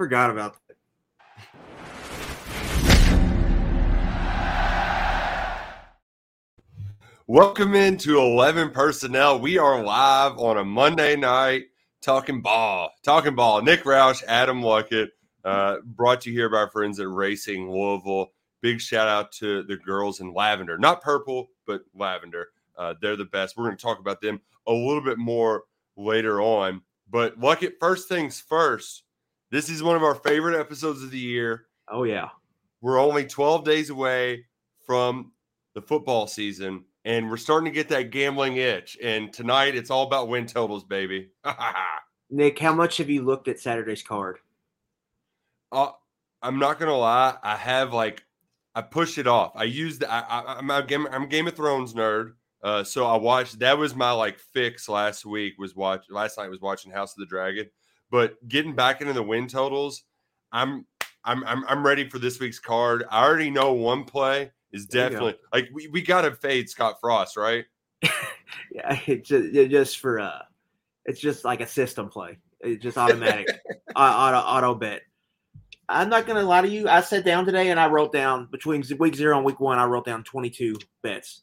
Forgot about that. Welcome into 11 Personnel. We are live on a Monday night talking ball. Talking ball. Nick Roush, Adam Luckett, uh, brought to you here by our friends at Racing Louisville. Big shout out to the girls in lavender, not purple, but lavender. Uh, they're the best. We're going to talk about them a little bit more later on. But Luckett, first things first, this is one of our favorite episodes of the year. Oh yeah. We're only 12 days away from the football season, and we're starting to get that gambling itch. And tonight, it's all about win totals, baby. Nick, how much have you looked at Saturday's card? uh, I'm not gonna lie. I have like I pushed it off. I used I, I I'm a game I'm a Game of Thrones nerd. Uh, so I watched that was my like fix last week was watch last night was watching House of the Dragon. But getting back into the win totals, I'm I'm I'm, I'm ready for this week's card. I already know one play is definitely like we, we gotta fade Scott Frost, right? Yeah, it's just, it's just for uh, it's just like a system play. It's just automatic, au- auto auto bet. I'm not gonna lie to you. I sat down today and I wrote down between week zero and week one. I wrote down 22 bets.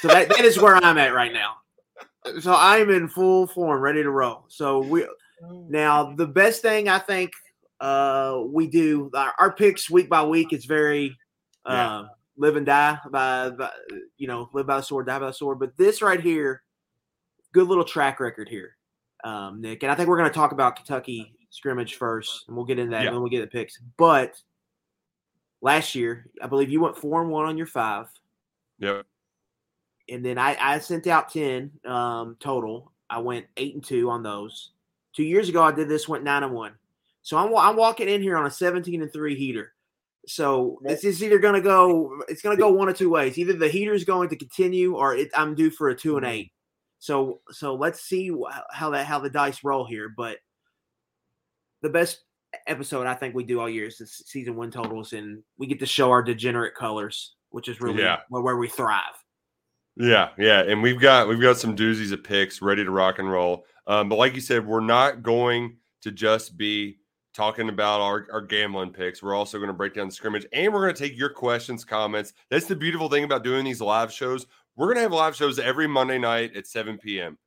So that, that is where I'm at right now. So I'm in full form, ready to roll. So we now the best thing I think uh we do our, our picks week by week is very Yeah. uh, live and die by, by you know live by the sword die by the sword but this right here good little track record here um nick and i think we're going to talk about kentucky scrimmage first and we'll get into that Yeah. and then we'll get the picks but last year i believe you went four and one on your five Yep. and then I, I sent out 10 um, total. I went eight and two on those. Two years ago, I did this, went nine and one. So I'm, I'm walking in here on a 17 and three heater. So this is either going to go, it's going to go one of two ways. Either the heater is going to continue or it, I'm due for a two and eight. So, so let's see how that, how the dice roll here. But the best episode I think we do all year is the season one totals, and we get to show our degenerate colors, which is really Yeah. where, where we thrive. Yeah, yeah, and we've got we've got some doozies of picks ready to rock and roll. Um, but like you said, we're not going to just be talking about our, our gambling picks. We're also going to break down the scrimmage, and we're going to take your questions, comments. That's the beautiful thing about doing these live shows. We're going to have live shows every Monday night at 7 p.m.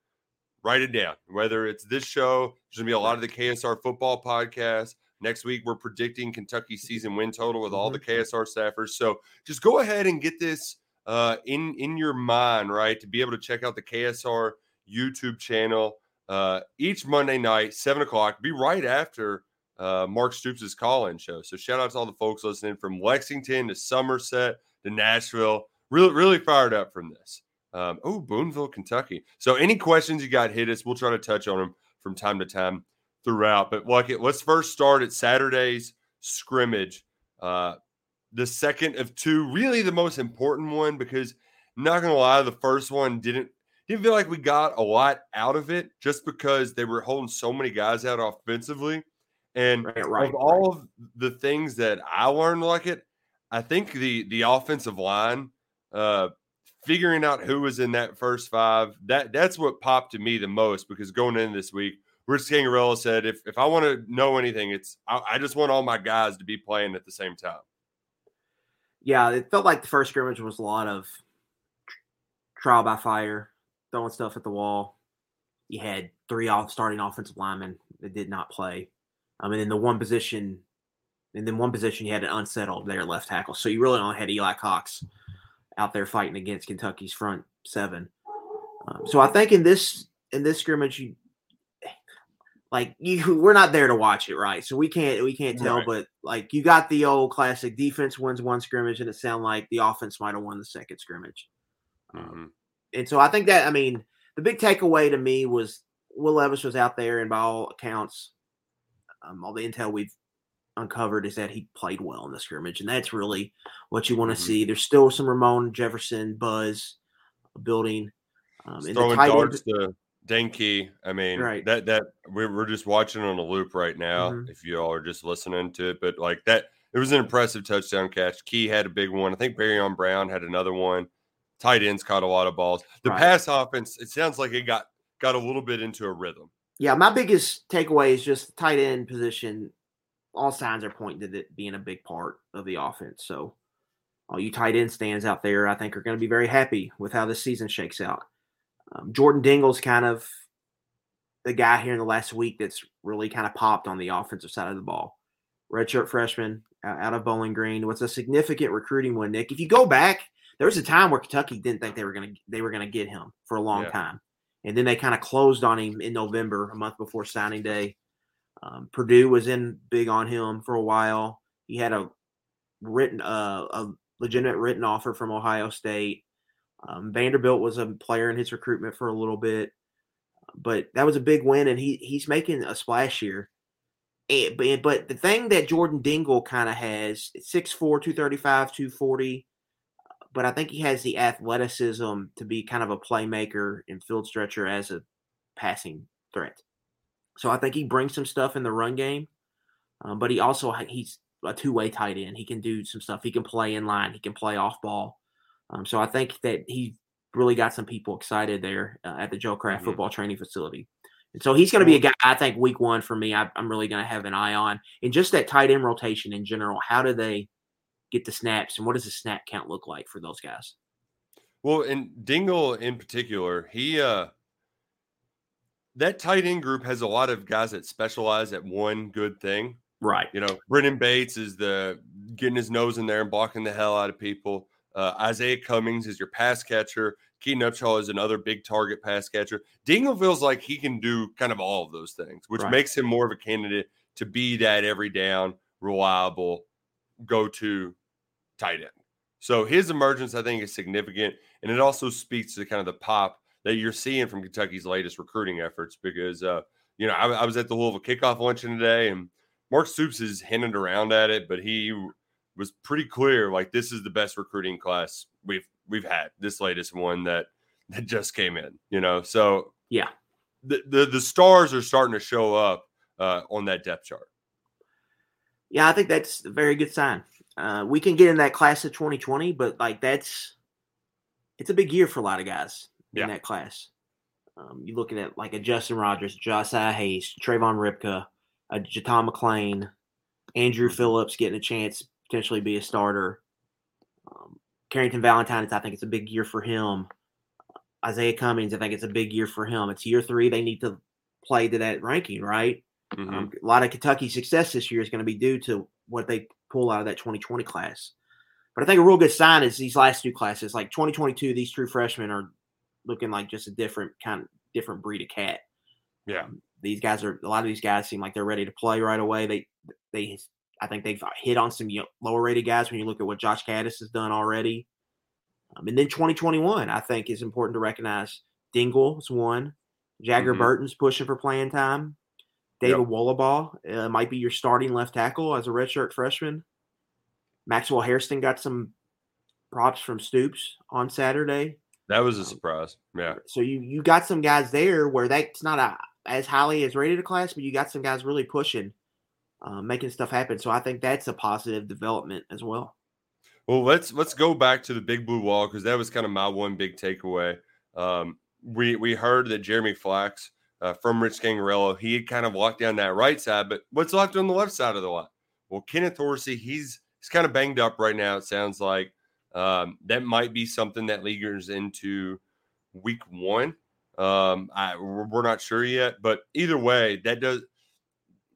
Write it down. Whether it's this show, there's going to be a lot of the KSR football podcast. Next week, we're predicting Kentucky season win total with all the KSR staffers. So just go ahead and get this uh, in in your mind, right? To be able to check out the KSR YouTube channel uh, each Monday night, seven o'clock. Be right after uh, Mark Stoops' call-in show. So shout out to all the folks listening from Lexington to Somerset to Nashville. Really, really fired up from this. Um, oh, Booneville, Kentucky. So any questions you got, hit us. We'll try to touch on them from time to time throughout. But like let's first start at Saturday's scrimmage. Uh, the second of two, really the most important one because not gonna lie, the first one didn't didn't feel like we got a lot out of it just because they were holding so many guys out offensively. And Right, right, of all of the things that I learned like it, I think the the offensive line, uh, figuring out who was in that first five, that that's what popped to me the most because going in this week, Rich Scangarello said, if if I want to know anything, it's I, I just want all my guys to be playing at the same time. yeah, it felt like the first scrimmage was a lot of trial by fire, throwing stuff at the wall. You had three off starting offensive linemen that did not play. I mean, in the one position, and then one position you had an unsettled there left tackle. So you really only had Eli Cox out there fighting against Kentucky's front seven. Um, so I think in this in this scrimmage, you like you we're not there to watch it, right? So we can't we can't tell, right. but like you got the old classic defense wins one scrimmage, and it sounded like the offense might have won the second scrimmage. Um, mm-hmm. And so I think that I mean the big takeaway to me was Will Levis was out there, and by all accounts, um, all the intel we've uncovered is that he played well in the scrimmage, and that's really what you want to mm-hmm. see. There's still some Ramon Jefferson buzz building. Um, throwing darts to Dane Key. I mean, right. that that we're, we're just watching on a loop right now. Mm-hmm. If you all are just listening to it, but like that, it was an impressive touchdown catch. Key had a big one. I think Barion Brown had another one. Tight ends caught a lot of balls. The right. pass offense, it sounds like it got got a little bit into a rhythm. Yeah, my biggest takeaway is just tight end position. All signs are pointing to it being a big part of the offense. So, all you tight end stands out there, I think, are going to be very happy with how this season shakes out. Um, Jordan Dingle's kind of the guy here in the last week that's really kind of popped on the offensive side of the ball. Redshirt freshman out of Bowling Green was a significant recruiting one. Nick, if you go back, there was a time where Kentucky didn't think they were going to they were going to get him for a long yeah. time and then they kind of closed on him in November, a month before signing day. Um, Purdue was in big on him for a while. He had a written, uh, a legitimate written offer from Ohio State. Um, Vanderbilt was a player in his recruitment for a little bit, but that was a big win, and he he's making a splash here. And, but, but the thing that Jordan Dingle kind of has, 6'4", 235, 240, but I think he has the athleticism to be kind of a playmaker and field stretcher as a passing threat. So I think he brings some stuff in the run game, um, but he also he's a two way tight end. He can do some stuff. He can play in line. He can play off ball. Um, so I think that he really got some people excited there uh, at the Joe Craft mm-hmm. football training facility. And so he's going to be a guy I think week one for me. I, I'm really going to have an eye on, and just that tight end rotation in general. How do they get the snaps, and what does the snap count look like for those guys? Well, and Dingle in particular, he uh that tight end group has a lot of guys that specialize at one good thing. Right. You know, Brennan Bates is the getting his nose in there and blocking the hell out of people. Uh, Izayah Cummings is your pass catcher. Keaton Upshaw is another big target pass catcher. Dingle feels like he can do kind of all of those things, which right. makes him more of a candidate to be that every down, reliable, go to tight end. So his emergence, I think, is significant. And it also speaks to kind of the pop that you're seeing from Kentucky's latest recruiting efforts because, uh, you know, I, I, was at the Louisville kickoff luncheon today and Mark Stoops is hinted around at it, but he was pretty clear like this is the best recruiting class we've we've had this latest one that that just came in you know so yeah the the, the stars are starting to show up uh, on that depth chart yeah i think that's a very good sign uh, we can get in that class of 2020, but like that's it's a big year for a lot of guys yeah. in that class. Um, you're looking at like a Justin Rogers, Josiah Hayes, Trayvon Ripka, a Jatan McClain, Andrew mm-hmm. Phillips getting a chance potentially be a starter. Um, Carrington Valentine, I think it's a big year for him. Izayah Cummings, I think it's a big year for him. It's year three. They need to play to that ranking, right? Mm-hmm. Um, a lot of Kentucky success this year is going to be due to what they pull out of that 2020 class. But I think a real good sign is these last two classes, like 2022, these true freshmen are looking like just a different kind of different breed of cat. Yeah. Um, these guys are a lot of these guys seem like they're ready to play right away. They they I think they've hit on some lower rated guys when you look at what Josh Caddis has done already. Um, and then 2021, I think is important to recognize. Dingle's one. Jager mm-hmm. Burton's pushing for playing time. David yep. Wohlabaugh uh, might be your starting left tackle as a redshirt freshman. Maxwell Hairston got some props from Stoops on Saturday. That was a um, surprise. Yeah. So you you got some guys there where that's not a, as highly as rated a class, but you got some guys really pushing, uh, making stuff happen. So I think that's a positive development as well. Well, let's let's go back to the big blue wall because that was kind of my one big takeaway. Um, we we heard that Jeremy Flax uh, from Rich Scangarello. He had kind of walked down that right side, but what's left on the left side of the line? Well, Kenneth Horsey, he's he's kind of banged up right now. It sounds like um, that might be something that lingers into week one. Um, I, we're not sure yet, but either way, that does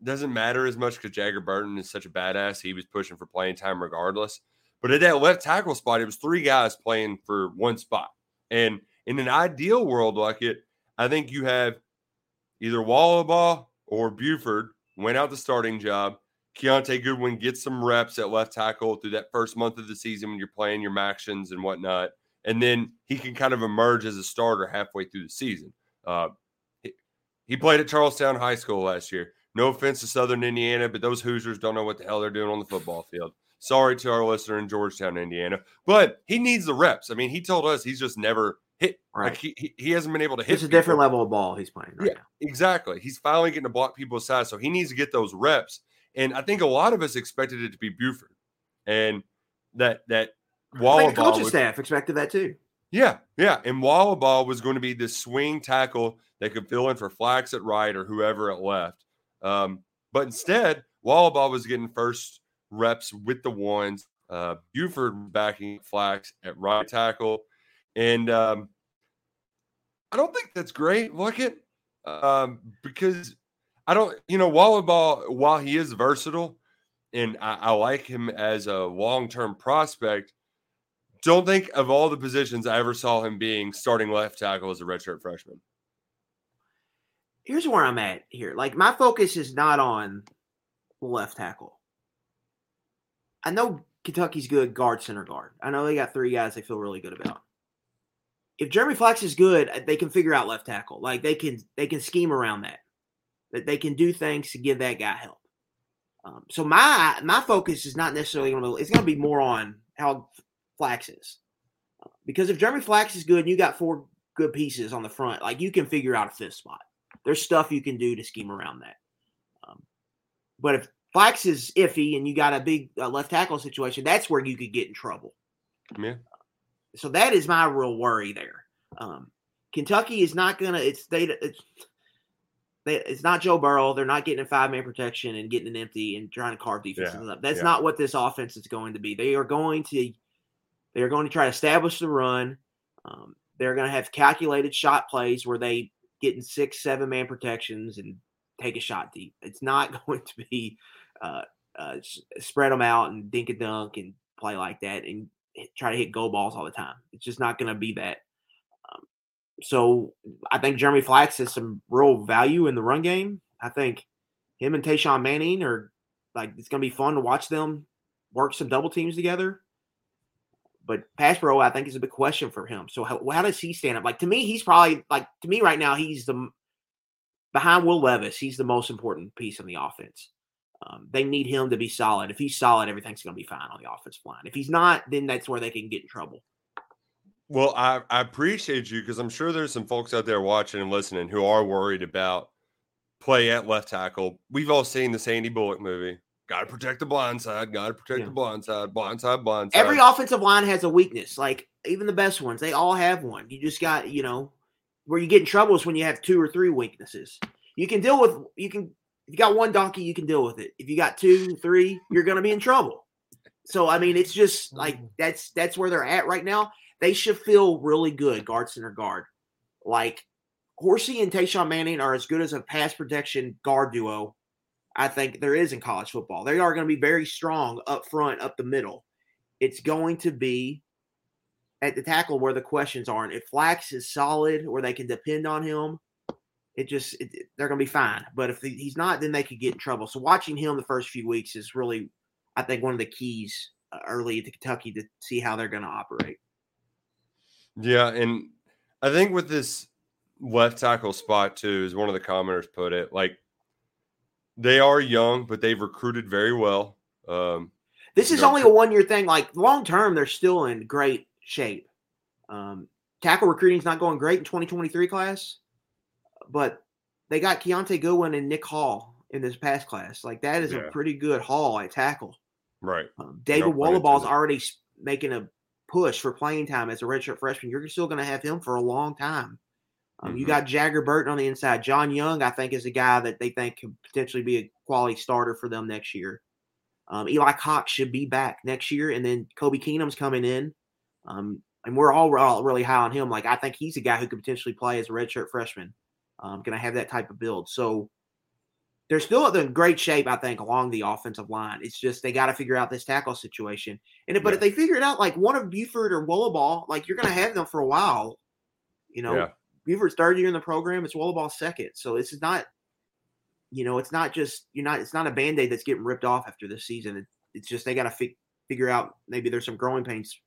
doesn't matter as much because Jager Burton is such a badass. He was pushing for playing time regardless. But at that left tackle spot, it was three guys playing for one spot. And in an ideal world like it, I think you have either Wohlabaugh or Buford went out the starting job. Kiyaunta Goodwin gets some reps at left tackle through that first month of the season when you're playing your actions and whatnot. And then he can kind of emerge as a starter halfway through the season. Uh, he, he played at Charlestown High School last year. No offense to Southern Indiana, but those Hoosiers don't know what the hell they're doing on the football field. Sorry to our listener in Georgetown, Indiana, but he needs the reps. I mean, he told us he's just never hit. Right. Like he, he, he hasn't been able to hit. It's a different level of ball he's playing right yeah, exactly. He's finally getting to block people's sides, so he needs to get those reps. And I think a lot of us expected it to be Buford, and that that now. Think the coaching was- staff expected that too. yeah, yeah. And Wohlabaugh was going to be this swing tackle that could fill in for Flax at right or whoever at left. Um, but instead, Wohlabaugh was getting first reps with the ones. Uh, Buford backing Flax at right tackle. And um, I don't think that's great. Look at um, because I don't, you know, Wohlabaugh, while he is versatile and I, I like him as a long term prospect, don't think of all the positions I ever saw him being starting left tackle as a redshirt freshman. Here's where I'm at here. Like my focus is not on left tackle. I know Kentucky's good guard, center guard. I know they got three guys they feel really good about. If Jeremy Flax is good, uh, they can figure out left tackle. Like they can they can scheme around that. That they can do things to give that guy help. Um, so my my focus is not necessarily going to. It's going to be more on how Flax is, because if Jeremy Flax is good, and you got four good pieces on the front. Like you can figure out a fifth spot. There's stuff you can do to scheme around that. Um, but if Flax is iffy and you got a big uh, left tackle situation, that's where you could get in trouble. Yeah. So that is my real worry there. Um, Kentucky is not gonna. It's they. It's they, it's not Joe Burrow. They're not getting a five man protection and getting an empty and trying to carve defenses Yeah, up. That's yeah. not what this offense is going to be. They are going to. They are going to try to establish the run. Um, they're going to have calculated shot plays where they get in six, seven man protections and take a shot deep. It's not going to be uh, uh, spread them out and dink and dunk and play like that and try to hit go balls all the time. It's just not going to be that. Um, so I think Jeremy Flax has some real value in the run game. I think him and Tashawn Manning are like it's going to be fun to watch them work some double teams together. But pass pro, I think, is a big question for him. So how, how does he stand up? Like to me, he's probably like to me right now, he's the behind Will Levis. He's the most important piece on the offense. Um, they need him to be solid. If he's solid, everything's going to be fine on the offensive line. If he's not, then that's where they can get in trouble. Well, I, I appreciate you because I'm sure there's some folks out there watching and listening who are worried about play at left tackle. We've all seen the Sandy Bullock movie. Got to protect the blind side. Got to protect Yeah. the blind side. Blind side. Blind side. Every offensive line has a weakness. Like even the best ones, they all have one. You just got, you know, where you get in trouble is when you have two or three weaknesses. You can deal with you can if you got one donkey, you can deal with it. If you got two, three, you're gonna be in trouble. So I mean, it's just like mm. that's that's where they're at right now. They should feel really good, guard center guard. Like Horsey and Tashawn Manning are as good as a pass protection guard duo. I think there is in college football. They are going to be very strong up front, up the middle. It's going to be at the tackle where the questions are. And if Flax is solid, where they can depend on him, it just it, they're going to be fine. But if he- he's not, then they could get in trouble. So watching him the first few weeks is really, I think, one of the keys uh, early to Kentucky to see how they're going to operate. Yeah, and I think with this left tackle spot too, is one of the commenters put it like they are young, but they've recruited very well. Um, This is No, only a one year thing. Like long term, they're still in great shape. Um, tackle recruiting is not going great in 2023 class, but they got Kiyaunta Goodwin and Nick Hall in this past class. Like that is Yeah. a pretty good haul at tackle. right. Um, David No Wohlabaugh's already making a push for playing time as a redshirt freshman. You're still going to have him for a long time. Um, You Mhm. got Jager Burton on the inside. John Young, I think, is a guy that they think could potentially be a quality starter for them next year. Um, Eli Cox should be back next year, and then Kobe Keenum's coming in. Um, and we're all, all really high on him. Like I think he's a guy who could potentially play as a redshirt freshman. Um, going to have that type of build. So they're still in great shape, I think, along the offensive line. It's just they got to figure out this tackle situation. And but Yeah. if they figure it out, like one of Buford or Wohlabaugh, like you're going to have them for a while. You know, Yeah. Buford's third year in the program. It's Wollaball second. So this is not, you know, it's not just you're not. It's not a band aid that's getting ripped off after this season. It, it's just they got to fi- figure out. Maybe there's some growing pains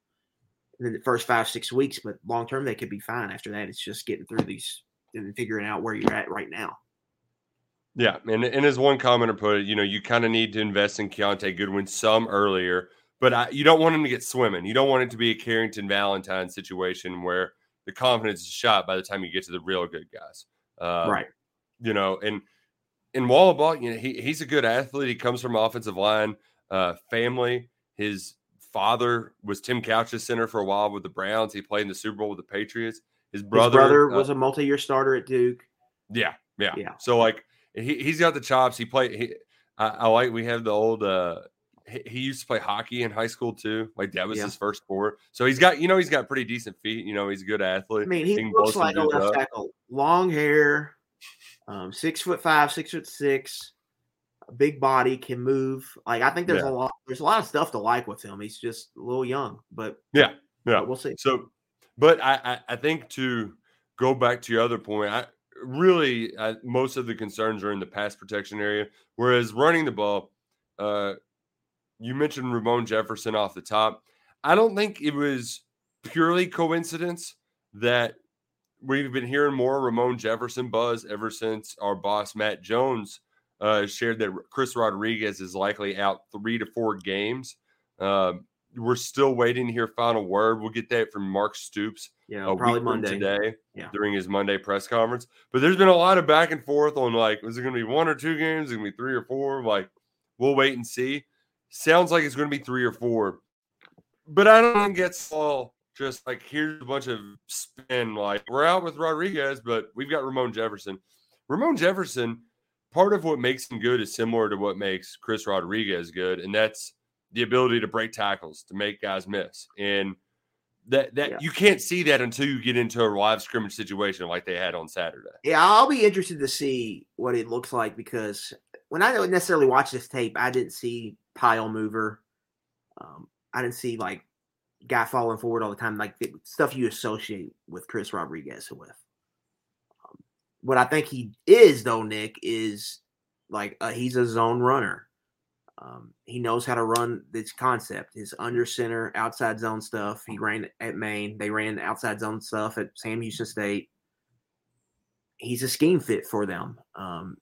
in the first five six weeks, but long term they could be fine. After that, it's just getting through these and figuring out where you're at right now. Yeah, and and as one commenter put it, you know, you kind of need to invest in Kiyaunta Goodwin some earlier, but I, you don't want him to get swimming. You don't want it to be a Carrington Valentine situation where the confidence is shot by the time you get to the real good guys. Uh, right. You know, and in Wohlabaugh, you know, he, he's a good athlete. He comes from offensive line uh, family. His father was Tim Couch's center for a while with the Browns. He played in the Super Bowl with the Patriots. His brother, His brother uh, was a multi-year starter at Duke. yeah, yeah, Yeah. So like he he's got the chops. He played. He, I, I like. We have the old. uh he, he used to play hockey in high school too. Like that was Yeah. his first sport. So he's got. You know, he's got pretty decent feet. You know, he's a good athlete. I mean, he blow looks like a left up. tackle. Long hair, um, six foot five, six foot six, big body, can move. Like I think there's Yeah. a lot. There's a lot of stuff to like with him. He's just a little young, but Yeah, yeah. but we'll see. So, but I, I, I think to go back to your other point, I really I, most of the concerns are in the pass protection area, whereas running the ball, uh, you mentioned Ramon Jefferson off the top. I don't think it was purely coincidence that we've been hearing more Ramon Jefferson buzz ever since our boss Matt Jones uh, shared that Chris Rodriguez is likely out three to four games. Um, we're still waiting to hear final word. We'll get that from Mark Stoops Yeah, probably Monday. today Yeah. during his Monday press conference. But there's been a lot of back and forth on like, is it going to be one or two games? Is it going to be three or four? Like, we'll wait and see. Sounds like it's going to be three or four, but I don't think it's all just like here's a bunch of spin. Like we're out with Rodriguez, but we've got Ramon Jefferson. Ramon Jefferson, part of what makes him good is similar to what makes Chris Rodriguez good, and that's the ability to break tackles, to make guys miss. And that that Yeah. you can't see that until you get into a live scrimmage situation like they had on Saturday. Yeah, I'll be interested to see what it looks like because when I don't necessarily watch this tape, I didn't see pile mover. Um, I didn't see like guy falling forward all the time, like the stuff you associate with Chris Rodriguez with. Um, what I think he is, though, Nick, is like uh, he's a zone runner. Um, he knows how to run this concept. His under center, outside zone stuff. He ran at Maine. They ran outside zone stuff at Sam Houston State he's a scheme fit for them. Um,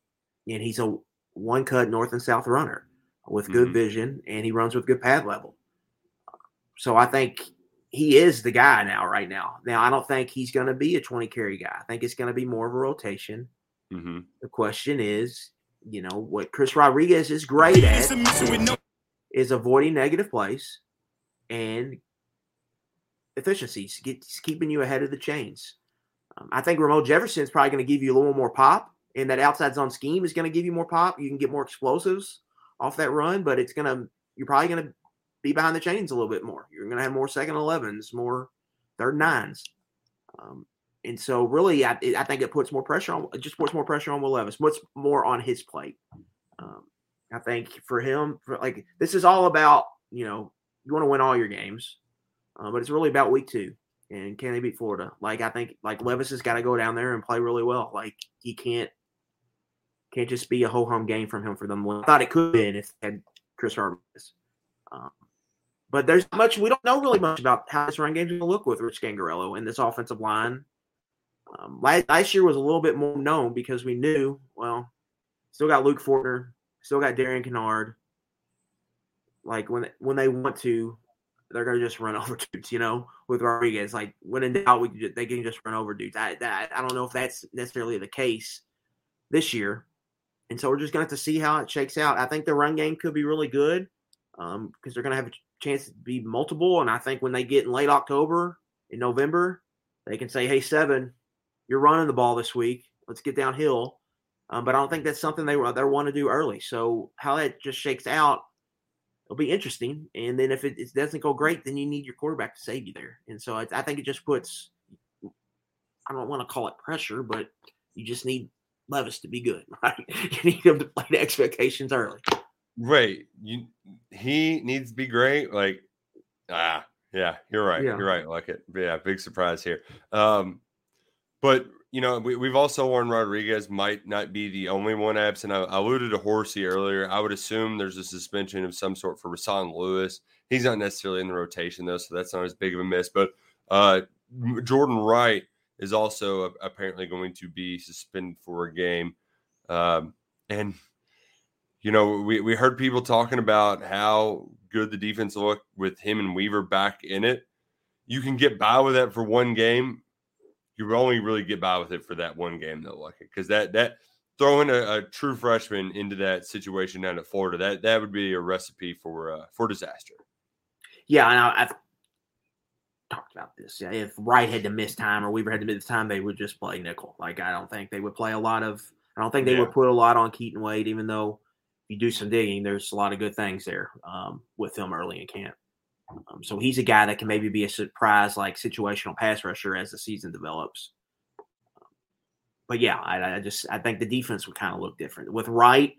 and he's a one cut north and south runner with good Mhm. vision, and he runs with good pad level. So I think he is the guy now, right now. Now I don't think he's going to be a twenty carry guy. I think it's going to be more of a rotation. hmm The question is, you know, what Chris Rodriguez is great at is avoiding negative plays and efficiencies, gets keeping you ahead of the chains. Um, I think Ramon Jefferson is probably going to give you a little more pop, and that outside zone scheme is going to give you more pop. You can get more explosives off that run, but it's going to you're probably going to be behind the chains a little bit more. You're going to have more second 11s, more third nines. Um, and so, really, I, I think it puts more pressure on. Just puts more pressure on Will Levis. Puts more on his plate. Um, I think for him, for like this is all about you know you want to win all your games, uh, but it's really about week two and can they beat Florida? Like I think like Levis has got to go down there and play really well. Like he can't can't just be a whole home game from him for them. I thought it could have been if they had Chris Rodriguez. Um, but there's much we don't know really much about how this run game's going to look with Rich Scangarello and this offensive line. Um, last, year was a little bit more known because we knew well, still got Luke Fortner, still got Darian Kinnard. Like when when they want to, they're gonna just run over dudes, you know, with Rodriguez. Like when in doubt, we they can just run over dudes. I that, I don't know if that's necessarily the case this year, and so we're just gonna have to see how it shakes out. I think the run game could be really good because um, they're gonna have a chance to be multiple, and I think when they get in late October in November, they can say, "Hey, seven, you're running the ball this week. Let's get downhill." Um, but I don't think that's something they they want to do early. So how that just shakes out it'll be interesting. And then if it, it, doesn't go great, then you need your quarterback to save you there. And so I, I think it just puts, I don't want to call it pressure, but you just need Levis to be good, right? You need him to play the expectations early. Right. You he needs to be great. Like, ah, yeah, you're right. Yeah. You're right. Like it. Yeah, big surprise here. Um, but you know, we, we've also Warren Rodriguez might not be the only one absent. I, I alluded to Horsey earlier. I would assume there's a suspension of some sort for Rasan Lewis. He's not necessarily in the rotation though, so that's not as big of a miss. But uh, Jordan Wright is also apparently going to be suspended for a game. Um, and you know, we, we heard people talking about how good the defense looked with him and Weaver back in it. You can get by with that for one game. You only really get by with it for that one game, though, like it. because that that throwing a, a, true freshman into that situation down at Florida that that would be a recipe for uh, for disaster. Yeah, and I, I've talked about this. Yeah, if Wright had to miss time or Weaver had to miss time, they would just play nickel. Like I don't think they would play a lot of. I don't think they Yeah. would put a lot on Keaton Wade, even though you do some digging, there's a lot of good things there um, with him early in camp. Um, so he's a guy that can maybe be a surprise, like situational pass rusher as the season develops. But yeah, I, I just I think the defense would kind of look different with Wright.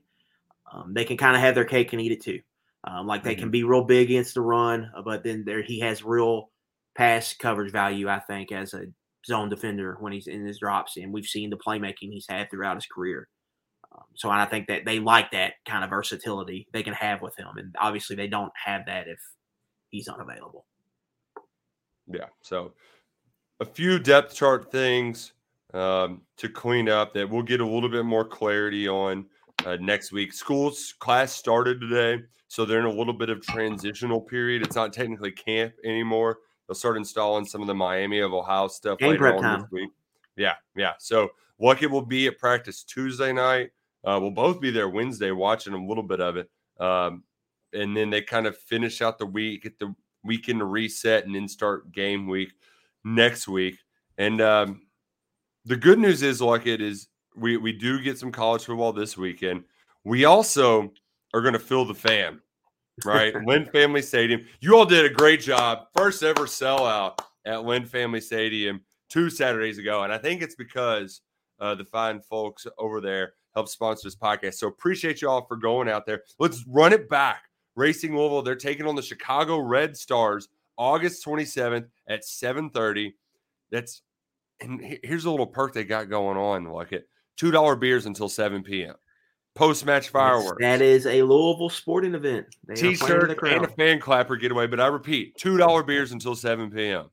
Um, they can kind of have their cake and eat it too. Um, like they can be real big against the run, uh, but then there he has real pass coverage value. I think as a zone defender when he's in his drops, and we've seen the playmaking he's had throughout his career. Um, so I think that they like that kind of versatility they can have with him, and obviously they don't have that if he's unavailable. Yeah. So a few depth chart things um, to clean up that we'll get a little bit more clarity on uh, next week. School's class started today, so they're in a little bit of transitional period. It's not technically camp anymore. They'll start installing some of the Miami of Ohio stuff Game later on time. this week. Yeah, yeah. So Luckett will be at practice Tuesday night. Uh, we'll both be there Wednesday watching a little bit of it. Um, and then they kind of finish out the week, get the weekend to reset, and then start game week next week. And um, the good news is, like it is, we we do get some college football this weekend. We also are going to fill the fan, right? Lynn Family Stadium. You all did a great job. First ever sellout at Lynn Family Stadium two Saturdays ago, and I think it's because uh, the fine folks over there help sponsor this podcast. So appreciate you all for going out there. Let's run it back. Racing Louisville, they're taking on the Chicago Red Stars August 27th at 7:30. That's and here's a little perk they got going on. Like it, two dollar beers until 7 p.m. Post match fireworks, That is a Louisville sporting event. They are playing to t-shirt, and a fan clapper getaway. But I repeat, two dollar beers until 7 p.m.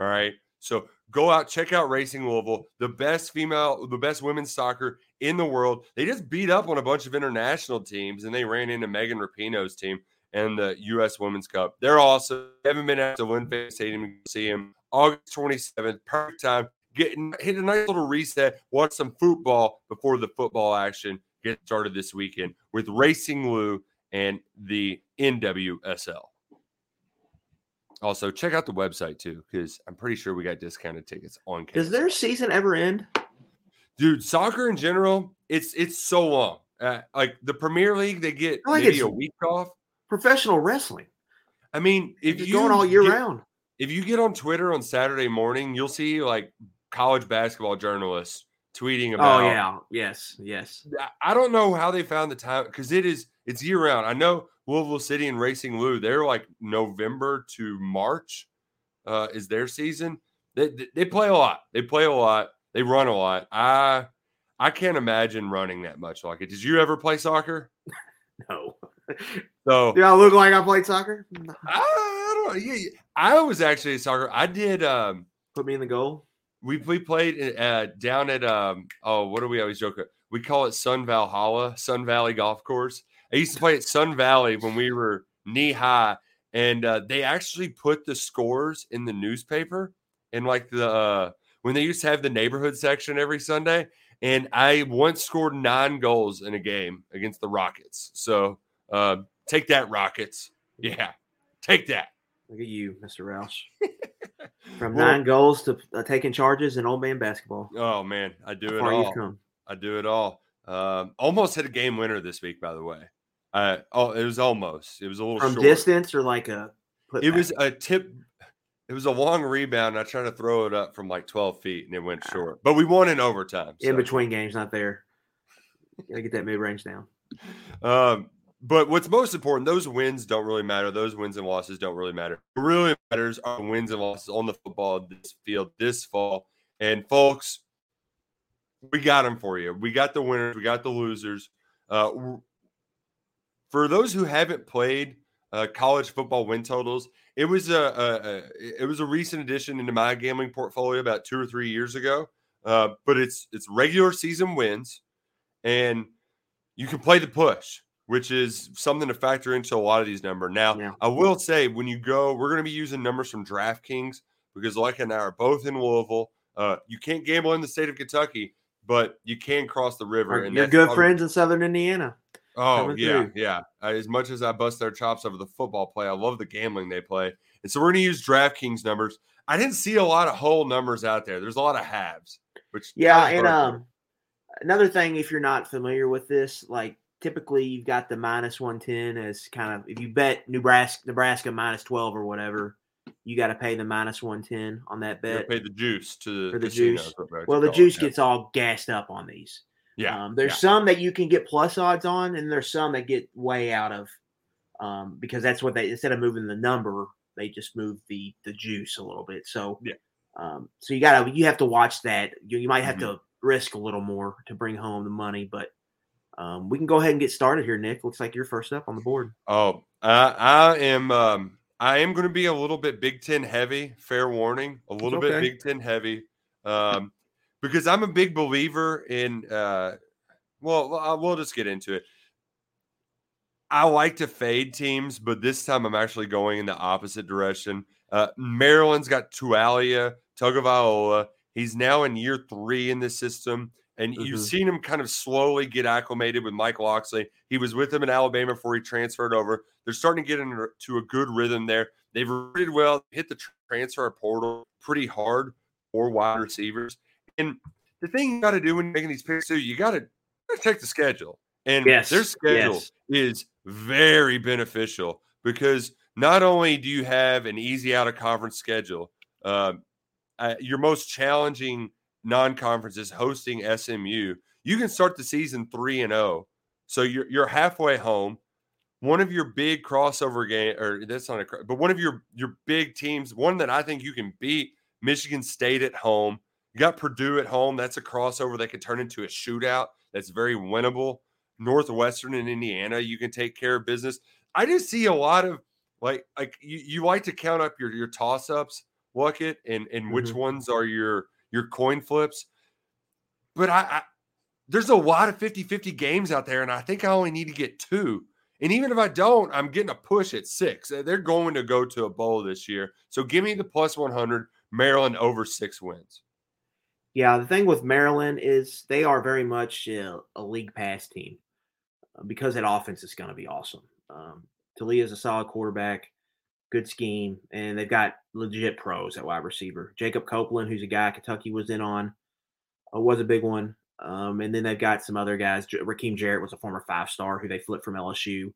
All right. So go out, check out Racing Louisville, the best female, the best women's soccer in the world. They just beat up on a bunch of international teams and they ran into Megan Rapinoe's team and the U.S. Women's Cup. They're awesome. Haven't been out to Winfield Stadium see them. August 27th, perfect time. Getting hit a nice little reset, watch some football before the football action gets started this weekend with Racing Lou and the NWSL. Also, check out the website too, because I'm pretty sure we got discounted tickets on Does their season ever end? dude soccer in general it's it's so long uh, like the premier league they get like maybe a week off Professional wrestling. i mean if It's you going all year get, round. if you get on twitter on saturday morning you'll see like college basketball journalists tweeting about Oh yeah, yes, yes. I- i don't know how they found the time because it is it's year round i know louisville city and racing lou they're like november to march uh is their season they, they- play a lot they play a lot they run a lot i i can't imagine running that much like it did you ever play soccer No. so Do I look like I played soccer? No. I, I don't yeah, yeah. i was actually a soccer i did um Put me in the goal. we we played uh down at um oh what do we always joke at? we call it sun valhalla sun valley golf course i used to play at sun valley when we were knee high and uh, they actually put the scores in the newspaper and like the uh, when they used to have the neighborhood section every sunday and i once scored nine goals in a game against the rockets so uh, take that rockets yeah take that Look at you, Mr. Roush. From Well- nine goals to uh, taking charges in old man basketball. oh man i do How it all. I do it all. Um, almost hit a game winner this week, by the way. Uh, oh, it was almost. It was a little From short. distance or like a put It back? was a tip. it was a long rebound. I tried to throw it up from like 12 feet and it went short. But we won in overtime. In between games, not there. Gotta get that mid range down. Um, but what's most important, those wins don't really matter. Those wins and losses don't really matter. What really matters are wins and losses on the football this field this fall. And folks, we got them for you. We got the winners. We got the losers. Uh, for those who haven't played uh, college football win totals, it was a, a, a, it was a recent addition into my gambling portfolio about two or three years ago. Uh, but it's it's regular season wins, and you can play the push, which is something to factor into a lot of these numbers. Now, Yeah. I will say when you go, we're going to be using numbers from DraftKings because Like and I are both in Louisville. Uh, you can't gamble in the state of Kentucky, but you can cross the river. And Your that's good friends in Southern Indiana. Oh yeah, through. yeah. As much as I bust their chops over the football play, I love the gambling they play, and so we're going to use DraftKings numbers. I didn't see a lot of whole numbers out there. There's a lot of halves, which Yeah, and um, another thing, if you're not familiar with this, like typically you've got the minus one ten as kind of if you bet Nebraska, Nebraska minus twelve or whatever, you got to pay the minus one ten on that bet. pay the juice to the, For the juice. is what we like to Well, the it, juice yeah. gets all gassed up on these. Yeah. Um, there's some that you can get plus odds on, and there's some that get way out of um, because that's what they instead of moving the number, they just move the the juice a little bit. So Yeah. um, so you gotta you have to watch that. You, you might have Mm-hmm. to risk a little more to bring home the money, but um, we can go ahead and get started here, Nick. Looks like you're first up on the board. Oh, I, I am. Um, I am going to be a little bit Big Ten heavy. Fair warning, a little bit. Big Ten heavy, um, because I'm a big believer in. Uh, well, we'll just get into it. I like to fade teams, but this time I'm actually going in the opposite direction. Uh, Maryland's got Taulia Tagovailoa. He's now in year three in the system, and you've Mhm. seen him kind of slowly get acclimated with Mike Locksley. He was with him in Alabama before he transferred over. They're starting to get into a good rhythm there. They've recruited well, hit the transfer portal pretty hard for wide receivers. And the thing you got to do when you're making these picks too, you got to check the schedule. And Yes, their schedule yes. is very beneficial because not only do you have an easy out of conference schedule, um, uh, your most challenging non-conference is hosting SMU. You can start the season three and zero, so you're you're halfway home. One of your big crossover game, or that's not a, but one of your your big teams, one that I think you can beat, Michigan State at home. You got Purdue at home. That's a crossover that could turn into a shootout. That's very winnable. Northwestern and Indiana, you can take care of business. I just see a lot of like like you, you like to count up your your toss ups, Look Luckett, and and which Mhm. ones are your your coin flips. But I, I there's a lot of 50-50 games out there, and I think I only need to get two. And even if I don't, I'm getting a push at six. They're going to go to a bowl this year. So give me the plus 100, Maryland over six wins. Yeah, the thing with Maryland is they are very much uh, a league pass team uh, because that offense is going to be awesome. Um, Taulia is a solid quarterback, good scheme, and they've got legit pros at wide receiver. Jacob Copeland, who's a guy Kentucky was in on, uh, was a big one. Um, and then they've got some other guys. J- Rakim Jarrett was a former five star who they flipped from LSU.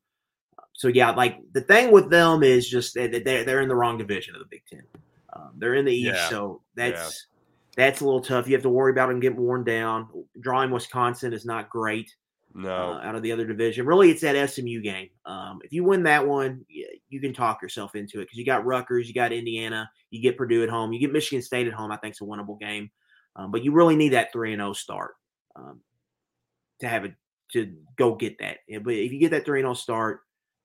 So yeah, like the thing with them is just that they're they're in the wrong division of the Big Ten. Um, they're in the East, Yeah. so that's that's a little tough. You have to worry about them getting worn down. Drawing Wisconsin is not great No. uh, out of the other division. Really, it's that SMU game. Um, if you win that one, you can talk yourself into it because you got Rutgers, you got Indiana, you get Purdue at home, you get Michigan State at home. I think it's a winnable game, um, but you really need that three and zero start um, to have it to go get that. Yeah, But if you get that three and zero start,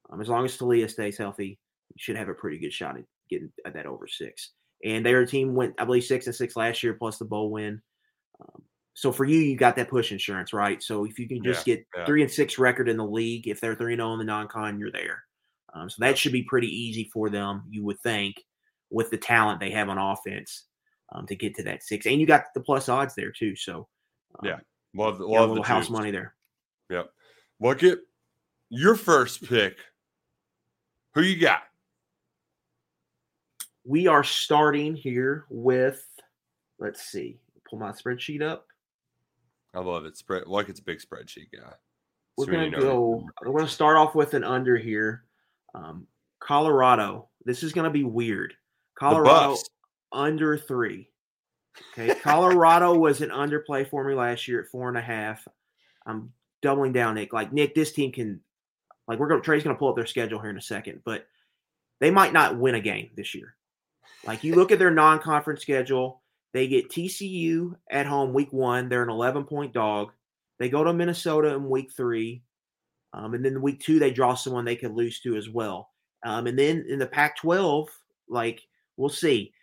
um, as long as Taulia stays healthy, you should have a pretty good shot at getting at that over six. And their team went, I believe, six and six last year plus the bowl win. Um, so for you, you got that push insurance, right? So if you can just get yeah. three and six record in the league, if they're three and zero in the non-con, you're there. Um, so that should be pretty easy for them, you would think, with the talent they have on offense um, to get to that six. And you got the plus odds there too. So um, Yeah, Love, got a little the house money there. Yep. Look at your first pick. Who you got? We are starting here with, let's see, pull my spreadsheet up. I love it. Spread like it's a big spreadsheet guy. We're gonna go. We're gonna start off with an under here. Um, Colorado. This is gonna be weird. Colorado under three. Okay, Colorado was an underplay for me last year at four and a half. I'm doubling down, Nick. Like Nick, this team can, like we're going. to Trey's going to pull up their schedule here in a second, but they might not win a game this year. Like you look at their non-conference schedule, they get TCU at home week one. They're an 11 point dog. They go to Minnesota in week three, um, and then week two they draw someone they could lose to as well. Um, and then in the Pac-12, like we'll see.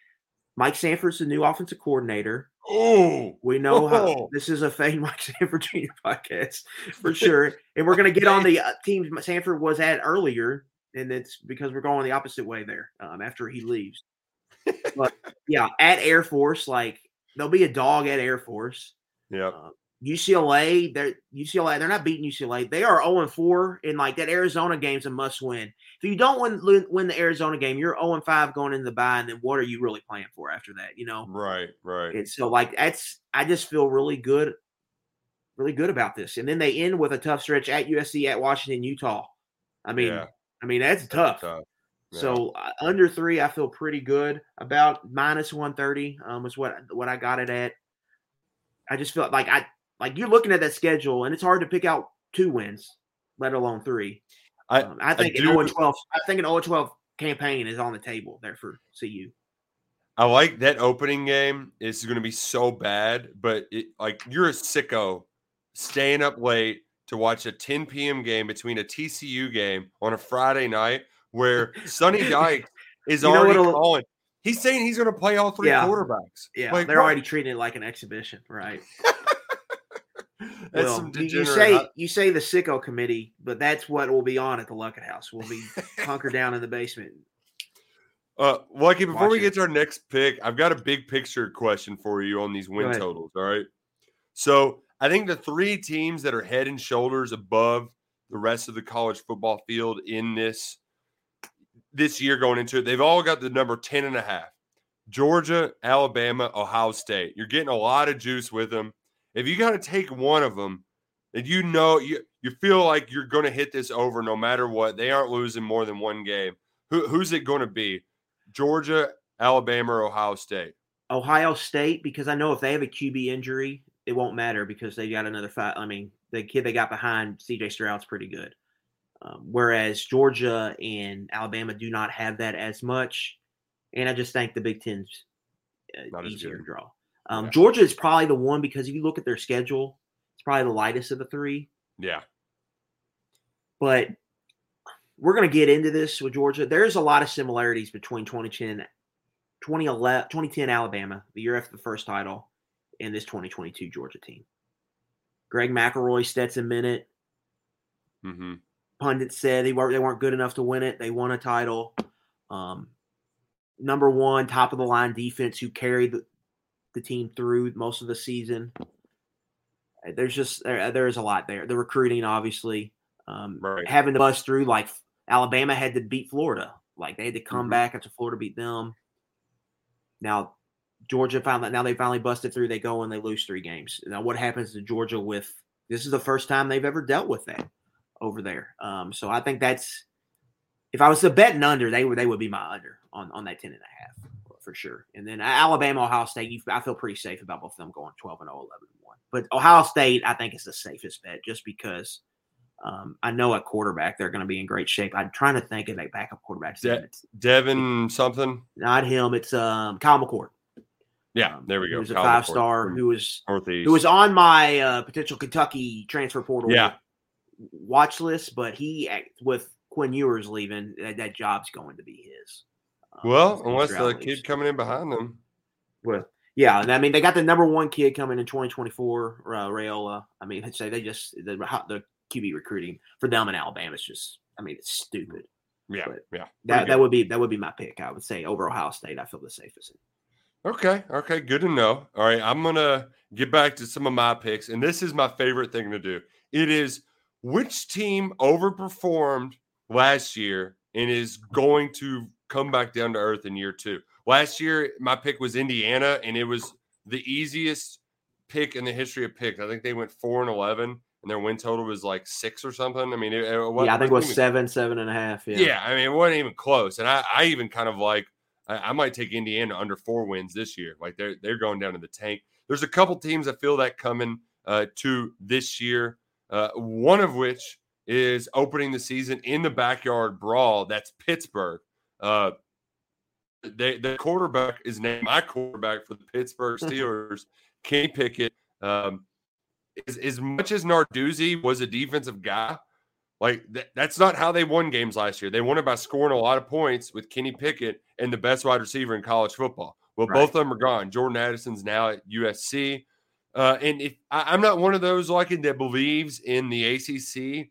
Mike Sanford's the new offensive coordinator. Oh, We know how this is a fake Mike Sanford Jr. podcast for sure, and we're going to get on the uh, team Sanford was at earlier, and it's because we're going the opposite way there um, after he leaves. But yeah, at Air Force, like there'll be a dog at Air Force. yeah. Uh, UCLA, they're UCLA, they're not beating UCLA. They are 0 4, and like that Arizona game's a must win. If you don't win win the Arizona game, you're 0 5 going into the bye, and then what are you really playing for after that? You know? Right, right. And so like that's I just feel really good, really good about this. And then they end with a tough stretch at USC, at Washington, Utah. I mean, yeah, I mean that's tough. tough. Yeah. So uh, under three, I feel pretty good about minus one thirty. Um, is what what I got it at. I just feel like I like you're looking at that schedule, and it's hard to pick out two wins, let alone three. I- Um, I think an do- 0 and 12. I think an 0 12 campaign is on the table there for CU. I like that opening game is going to be so bad, but it, like you're a sicko staying up late to watch a 10 p.m. game between a TCU game on a Friday night where Sonny Dyke is You already calling. He's saying he's going to play all three Yeah. quarterbacks. Yeah, Like, they're what? already treating it like an exhibition, right? That's well, some you, say you say the sicko committee, but that's what will be on at the Luckett House. We'll be hunkered down in the basement. Uh, Lucky, before we Watch get to our next pick, I've got a big picture question for you on these win totals. All right. So I think the three teams that are head and shoulders above the rest of the college football field in this this year going into it, they've all got the number 10 and a half. Georgia, Alabama, Ohio State. You're getting a lot of juice with them. If you got to take one of them, and you know you you feel like you're going to hit this over no matter what, they aren't losing more than one game. Who, who's it going to be? Georgia, Alabama, or Ohio State? Ohio State, because I know if they have a QB injury, it won't matter because they got another. I mean, the kid they got behind CJ Stroud's pretty good. Um, whereas Georgia and Alabama do not have that as much, and I just think the Big Ten's uh, easier to draw. Um, Yeah. Georgia is probably the one because if you look at their schedule, it's probably the lightest of the three. Yeah. but we're going to get into this with Georgia. There's a lot of similarities between 2010, 2011, 2010 Alabama, the year after the first title, and this 2022 Georgia team. Greg McElroy, Stetson Bennett, Mm-hmm. Pundits said they weren't they weren't good enough to win it. They won a title. Um, number one, top of the line defense who carried the, the team through most of the season. Uh, There's just there, there's a lot there. The recruiting, obviously, um, Right. having to bust through. Like Alabama had to beat Florida. Like they had to come Mhm. back after Florida beat them. Now Georgia finally now they finally busted through. They go and they lose three games. Now what happens to Georgia with this is the first time they've ever dealt with that over there. Um, so I think that's if I was to bet an under, they would they would be my under on, on that 10 and a half for sure. And then Alabama, Ohio State, you, I feel pretty safe about both of them going 12 and 0, 11 and 1. But Ohio State, I think is the safest bet just because um, I know at quarterback they're going to be in great shape. I'm trying to think of a backup quarterback. De- Devin something. not him. It's um, Kyle McCord. Yeah, Um, there we go. Who was a five star who was Northeast. who was on my uh, potential Kentucky transfer portal Yeah. Watch list, but he with Quinn Ewers leaving, that, that job's going to be his. Um, well, unless the kid coming in behind them. Well, yeah, I mean they got the number one kid coming in 2024, uh, Raiola. I mean, I say they just the the QB recruiting for them in Alabama is just, I mean, it's stupid. Yeah, But yeah. That Pretty that good. would be that would be my pick. I would say over Ohio State. I feel the safest. Okay, okay, good to know. All right, I'm gonna get back to some of my picks, and this is my favorite thing to do. It is which team overperformed last year and is going to come back down to earth in year two. Last year, my pick was Indiana, and it was the easiest pick in the history of picks. I think they went four and eleven, and their win total was like six or something. I mean, it, it wasn't- yeah, I think it was even- seven, seven and a half. Yeah. yeah. I mean, it wasn't even close. And I, I even kind of like I, I, might take Indiana under four wins this year. Like they're they're going down to the tank. There's a couple teams I feel that coming uh, to this year. Uh, one of which is opening the season in the backyard brawl. That's Pittsburgh. Uh, they, the quarterback is named my quarterback for the Pittsburgh Steelers, Kenny Pickett. Um, as, as much as Narduzzi was a defensive guy, like th- that's not how they won games last year. They won it by scoring a lot of points with Kenny Pickett and the best wide receiver in college football. Well, right. both of them are gone. Jordan Addison's now at USC. Uh, and if I, am not one of those like that believes in the ACC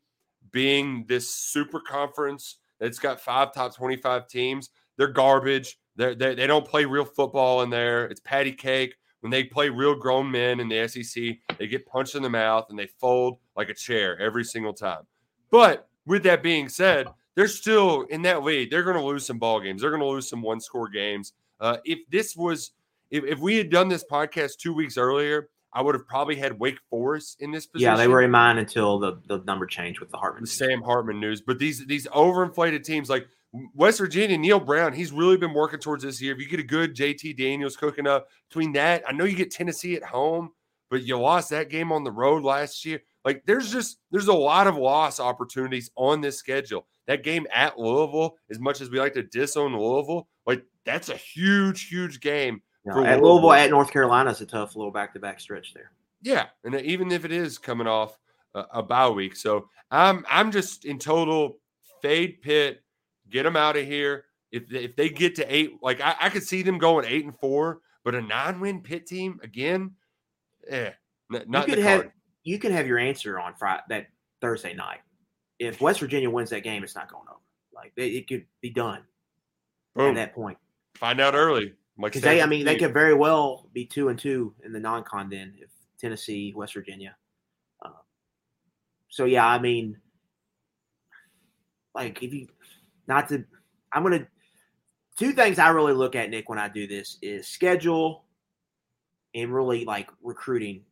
being this super conference that's got five top 25 teams, they're garbage. They're, they they don't play real football in there. It's patty cake. When they play real grown men in the SEC, they get punched in the mouth and they fold like a chair every single time. But with that being said, they're still in that lead. They're going to lose some ball games. They're going to lose some one score games. Uh, if this was, if, if we had done this podcast two weeks earlier, I would have probably had Wake Forest in this position. Yeah, they were in mine until the, the number changed with the Hartman. The Sam Hartman news. But these these overinflated teams like West Virginia, Neal Brown, he's really been working towards this year. If you get a good JT Daniels cooking up between that, I know you get Tennessee at home, but you lost that game on the road last year. Like there's just there's a lot of loss opportunities on this schedule. That game at Louisville, as much as we like to disown Louisville, like that's a huge, huge game. At Louisville. Louisville, at North Carolina is a tough little back-to-back stretch there. Yeah, and even if it is coming off a, a bye week, so I'm I'm just in total fade Pitt Get them out of here. If they, if they get to eight, like I, I could see them going eight and four, but a nine-win Pitt team again, eh, n- not you could have you can have your answer on Friday that Thursday night. If West Virginia wins that game, it's not going over. Like it, it could be done Boom. at that point. Find out early. Like they, I mean, they could very well be two and two in the non-con then if Tennessee, West Virginia. Uh, so yeah, I mean, like if you not to I'm gonna two things I really look at, Nick, when I do this is schedule and really like recruiting.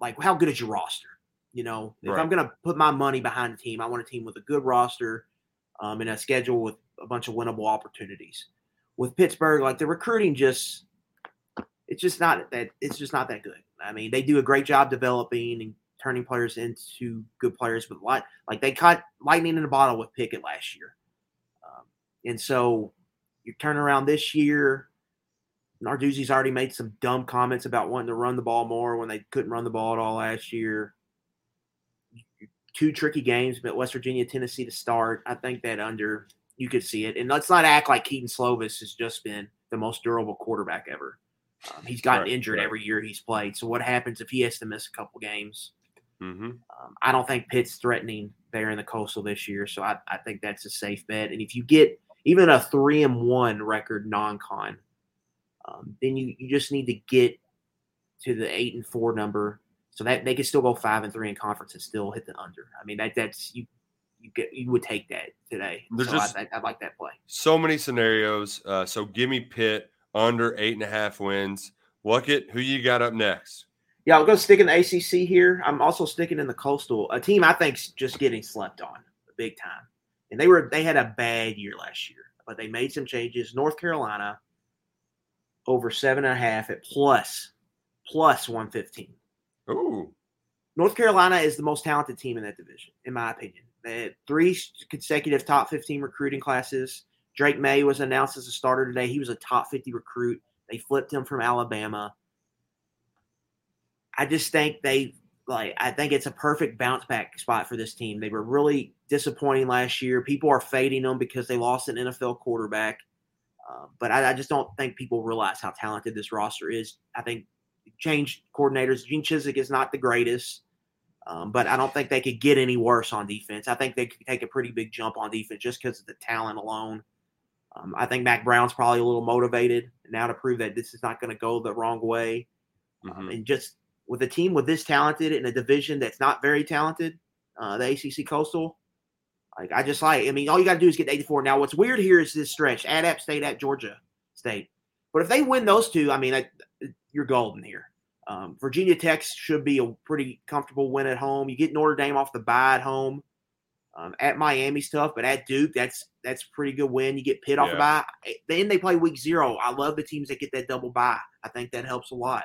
Like how good is your roster? You know, if right. I'm gonna put my money behind a team, I want a team with a good roster um, and a schedule with a bunch of winnable opportunities. With Pittsburgh, like the recruiting just it's just not that it's just not that good. I mean, they do a great job developing and turning players into good players. But like, like they caught lightning in a bottle with Pickett last year, um, and so you turn around this year. Narduzzi's already made some dumb comments about wanting to run the ball more when they couldn't run the ball at all last year. Two tricky games, but West Virginia, Tennessee to start. I think that under you could see it, and let's not act like Kedon Slovis has just been the most durable quarterback ever. Um, he's gotten right, injured right. every year he's played. So what happens if he has to miss a couple games? Mm-hmm. Um, I don't think Pitt's threatening there in the coastal this year, so I, I think that's a safe bet. And if you get even a three and one record non-con, um, then you, you just need to get to the eight and four number so that they can still go five and three in conference and still hit the under. I mean that that's you you get you would take that today. There's so just I, I, I, like that play. So many scenarios. Uh, so give me Pitt under eight and a half wins. Look at who you got up next. Yeah, I'm going to stick in the ACC here. I'm also sticking in the Coastal, a team I think's just getting slept on big time. And they were they had a bad year last year, but they made some changes. North Carolina over seven and a half at plus plus one fifteen. Ooh. North Carolina is the most talented team in that division, in my opinion. Had three consecutive top 15 recruiting classes. Drake Maye was announced as a starter today. He was a top 50 recruit. They flipped him from Alabama. I just think they like I think it's a perfect bounce back spot for this team. They were really disappointing last year. People are fading them because they lost an NFL quarterback. Uh, but I, I, just don't think people realize how talented this roster is. I think change coordinators. Gene Chizik is not the greatest, um, but I don't think they could get any worse on defense. I think they could take a pretty big jump on defense just because of the talent alone. Um, I think Mack Brown's probably a little motivated now to prove that this is not going to go the wrong way. Um, mm-hmm. and just with a team with this talented in a division that's not very talented, uh, the ACC Coastal. Like I just like. I mean, all you got to do is get 84. Now, what's weird here is this stretch: at App State, at Georgia State. But if they win those two, I mean, I, you're golden here. Um, Virginia Tech should be a pretty comfortable win at home. You get Notre Dame off the bye at home. Um, at Miami's tough, but at Duke, that's that's a pretty good win. You get Pitt off Yeah. the bye. Then they play week zero. I love the teams that get that double bye. I think that helps a lot.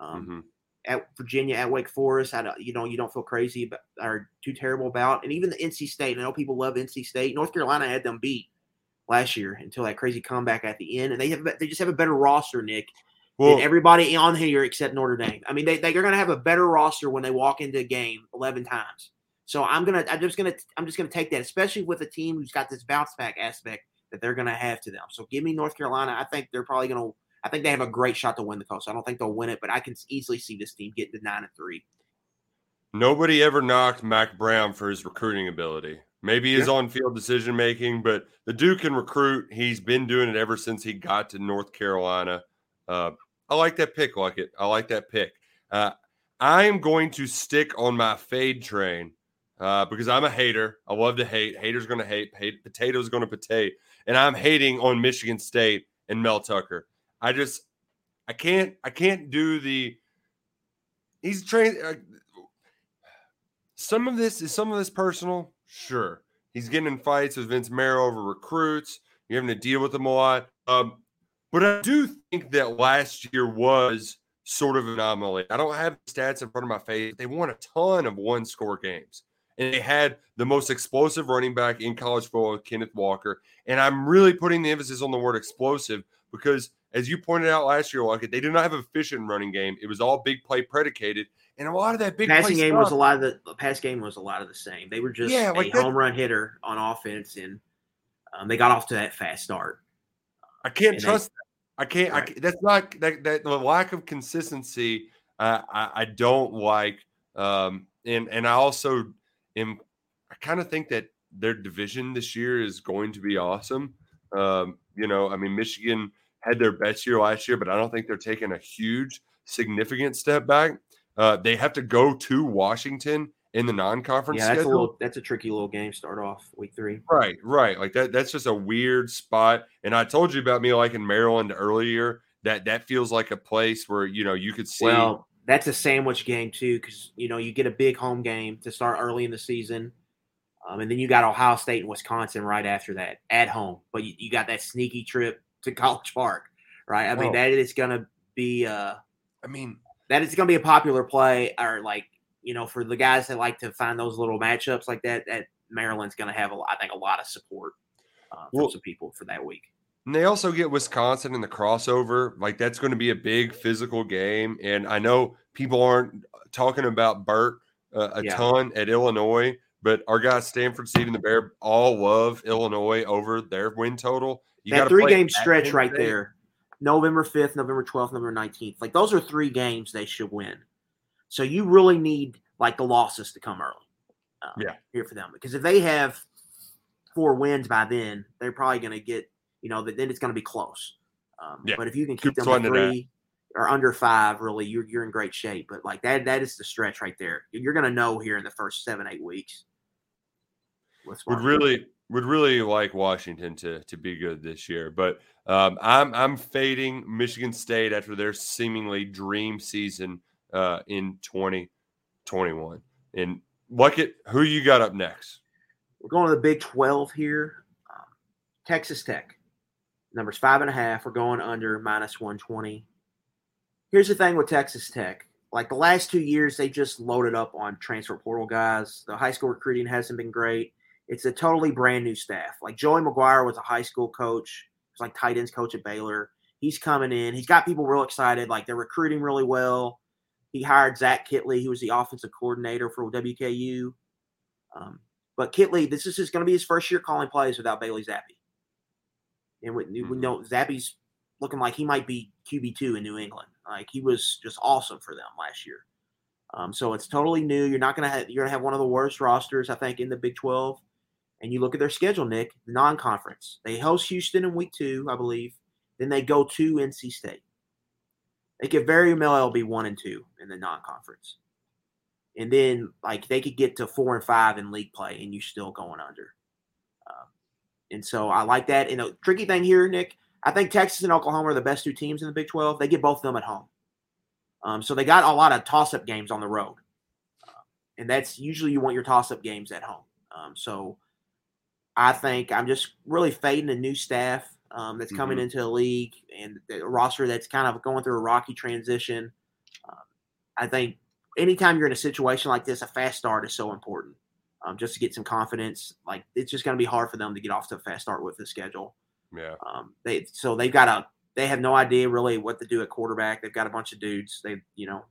Um, Mhm. At Virginia, at Wake Forest, I don't, you know you don't feel crazy about or too terrible about, and even the NC State. I know people love NC State. North Carolina had them beat last year until that crazy comeback at the end, and they have they just have a better roster, Nick, Well, than everybody on here except Notre Dame. I mean, they they're going to have a better roster when they walk into a game eleven times. So I'm gonna I'm just gonna I'm just gonna take that, especially with a team who's got this bounce back aspect that they're gonna have to them. So give me North Carolina. I think they're probably gonna. I think they have a great shot to win the coast. I don't think they'll win it, but I can easily see this team getting to nine and three. Nobody ever knocked Mack Brown for his recruiting ability. Maybe his Yeah. on-field decision making, but the Duke can recruit. He's been doing it ever since he got to North Carolina. Uh, I like that pick, like it. I like that pick. Uh, I am going to stick on my fade train uh, because I'm a hater. I love to hate. Haters going to hate. hate. Potatoes going to potato. And I'm hating on Michigan State and Mel Tucker. I just, I can't, I can't do the. He's trained. Uh, some of this is some of this personal. Sure, he's getting in fights with Vince Marrow over recruits. You're having to deal with them a lot. Um, but I do think that last year was sort of an anomaly. I don't have the stats in front of my face. They won a ton of one score games. And they had the most explosive running back in college football, Kenneth Walker. And I'm really putting the emphasis on the word explosive because, as you pointed out last year, Luckett, they did not have an efficient running game. It was all big play predicated. And a lot of that big Passing play game was a lot of the, the pass game was a lot of the same. They were just Yeah, a like that- home run hitter on offense, and um, they got off to that fast start. I can't And trust. I can't. I, Right. ca- that's not that. That the lack of consistency. Uh, I I don't like. Um, and and I also am. I kind of think that their division this year is going to be awesome. Um, you know, I mean, Michigan had their best year last year, but I don't think they're taking a huge, significant step back. Uh, they have to go to Washington in the non-conference Yeah, that's a little that's a tricky little game. Start off week three. Right, right. Like that that's just a weird spot. And I told you about me like in Maryland earlier. That that feels like a place where you know you could see Well, that's a sandwich game too, because you know you get a big home game to start early in the season, um, and then you got Ohio State and Wisconsin right after that at home. But you, you got that sneaky trip to College Park, right? I mean Oh. that is going to be uh, I mean, that is going to be a popular play, or like you know for the guys that like to find those little matchups like that. That Maryland's going to have a, lot- I think a lot of support uh, from Well- some people for that week. and they also get Wisconsin in the crossover. Like that's going to be a big physical game. And I know people aren't talking about Burt uh, a Yeah. ton at Illinois, but our guys Stanford, Stephen the Bear, all love Illinois over their win total. You that three game stretch right there november 5th november 12th november 19th like those are three games they should win so you really need like the losses to come early uh, Yeah. here for them because if they have four wins by then they're probably going to get you know then it's going to be close. Um, Yeah. but if you can Keep them to sweating it three or under five really you're, you're in great shape. But like that that is the stretch right there. You're going to know here in the first seven eight weeks would really would really like Washington to to be good this year, but um, I'm I'm fading Michigan State after their seemingly dream season uh, in 2021. And Luckett, who you got up next? We're going to the Big 12 here. Um, Texas Tech. Numbers five and a half. We're going under minus 120. Here's the thing with Texas Tech. Like the last two years, they just loaded up on transfer portal guys. The high school recruiting hasn't been great. It's a totally brand new staff. Like Joey McGuire was a high school coach. He's like tight ends coach at Baylor. He's coming in. He's got people real excited. Like they're recruiting really well. He hired Zach Kittley, who was the offensive coordinator for WKU. Um, but Kitley, this is going to be his first year calling plays without Bailey Zappe. And we, we Mhm. know Zappe's looking like he might be QB two in New England. Like he was just awesome for them last year. Um, so it's totally new. You're not going to have you're going to have one of the worst rosters I think in the Big Twelve. And you look at their schedule, Nick, the non-conference. They host Houston in week two, I believe. Then they go to NC State. They could very well be one and two in the non-conference and then like they could get to four and five in league play, and you're still going under. Um, and so I like that. And the tricky thing here, Nick, I think Texas and Oklahoma are the best two teams in the Big Twelve. They get both of them at home, um, so they got a lot of toss-up games on the road, uh, and that's usually you want your toss-up games at home Um, so I think I'm just really fading a new staff um, that's coming Mhm. into the league and the roster that's kind of going through a rocky transition. Um, I think anytime you're in a situation like this, a fast start is so important um, just to get some confidence. Like it's just going to be hard for them to get off to a fast start with the schedule. Yeah. Um, they so they've got a they have no idea really what to do at quarterback. They've got a bunch of dudes. They you know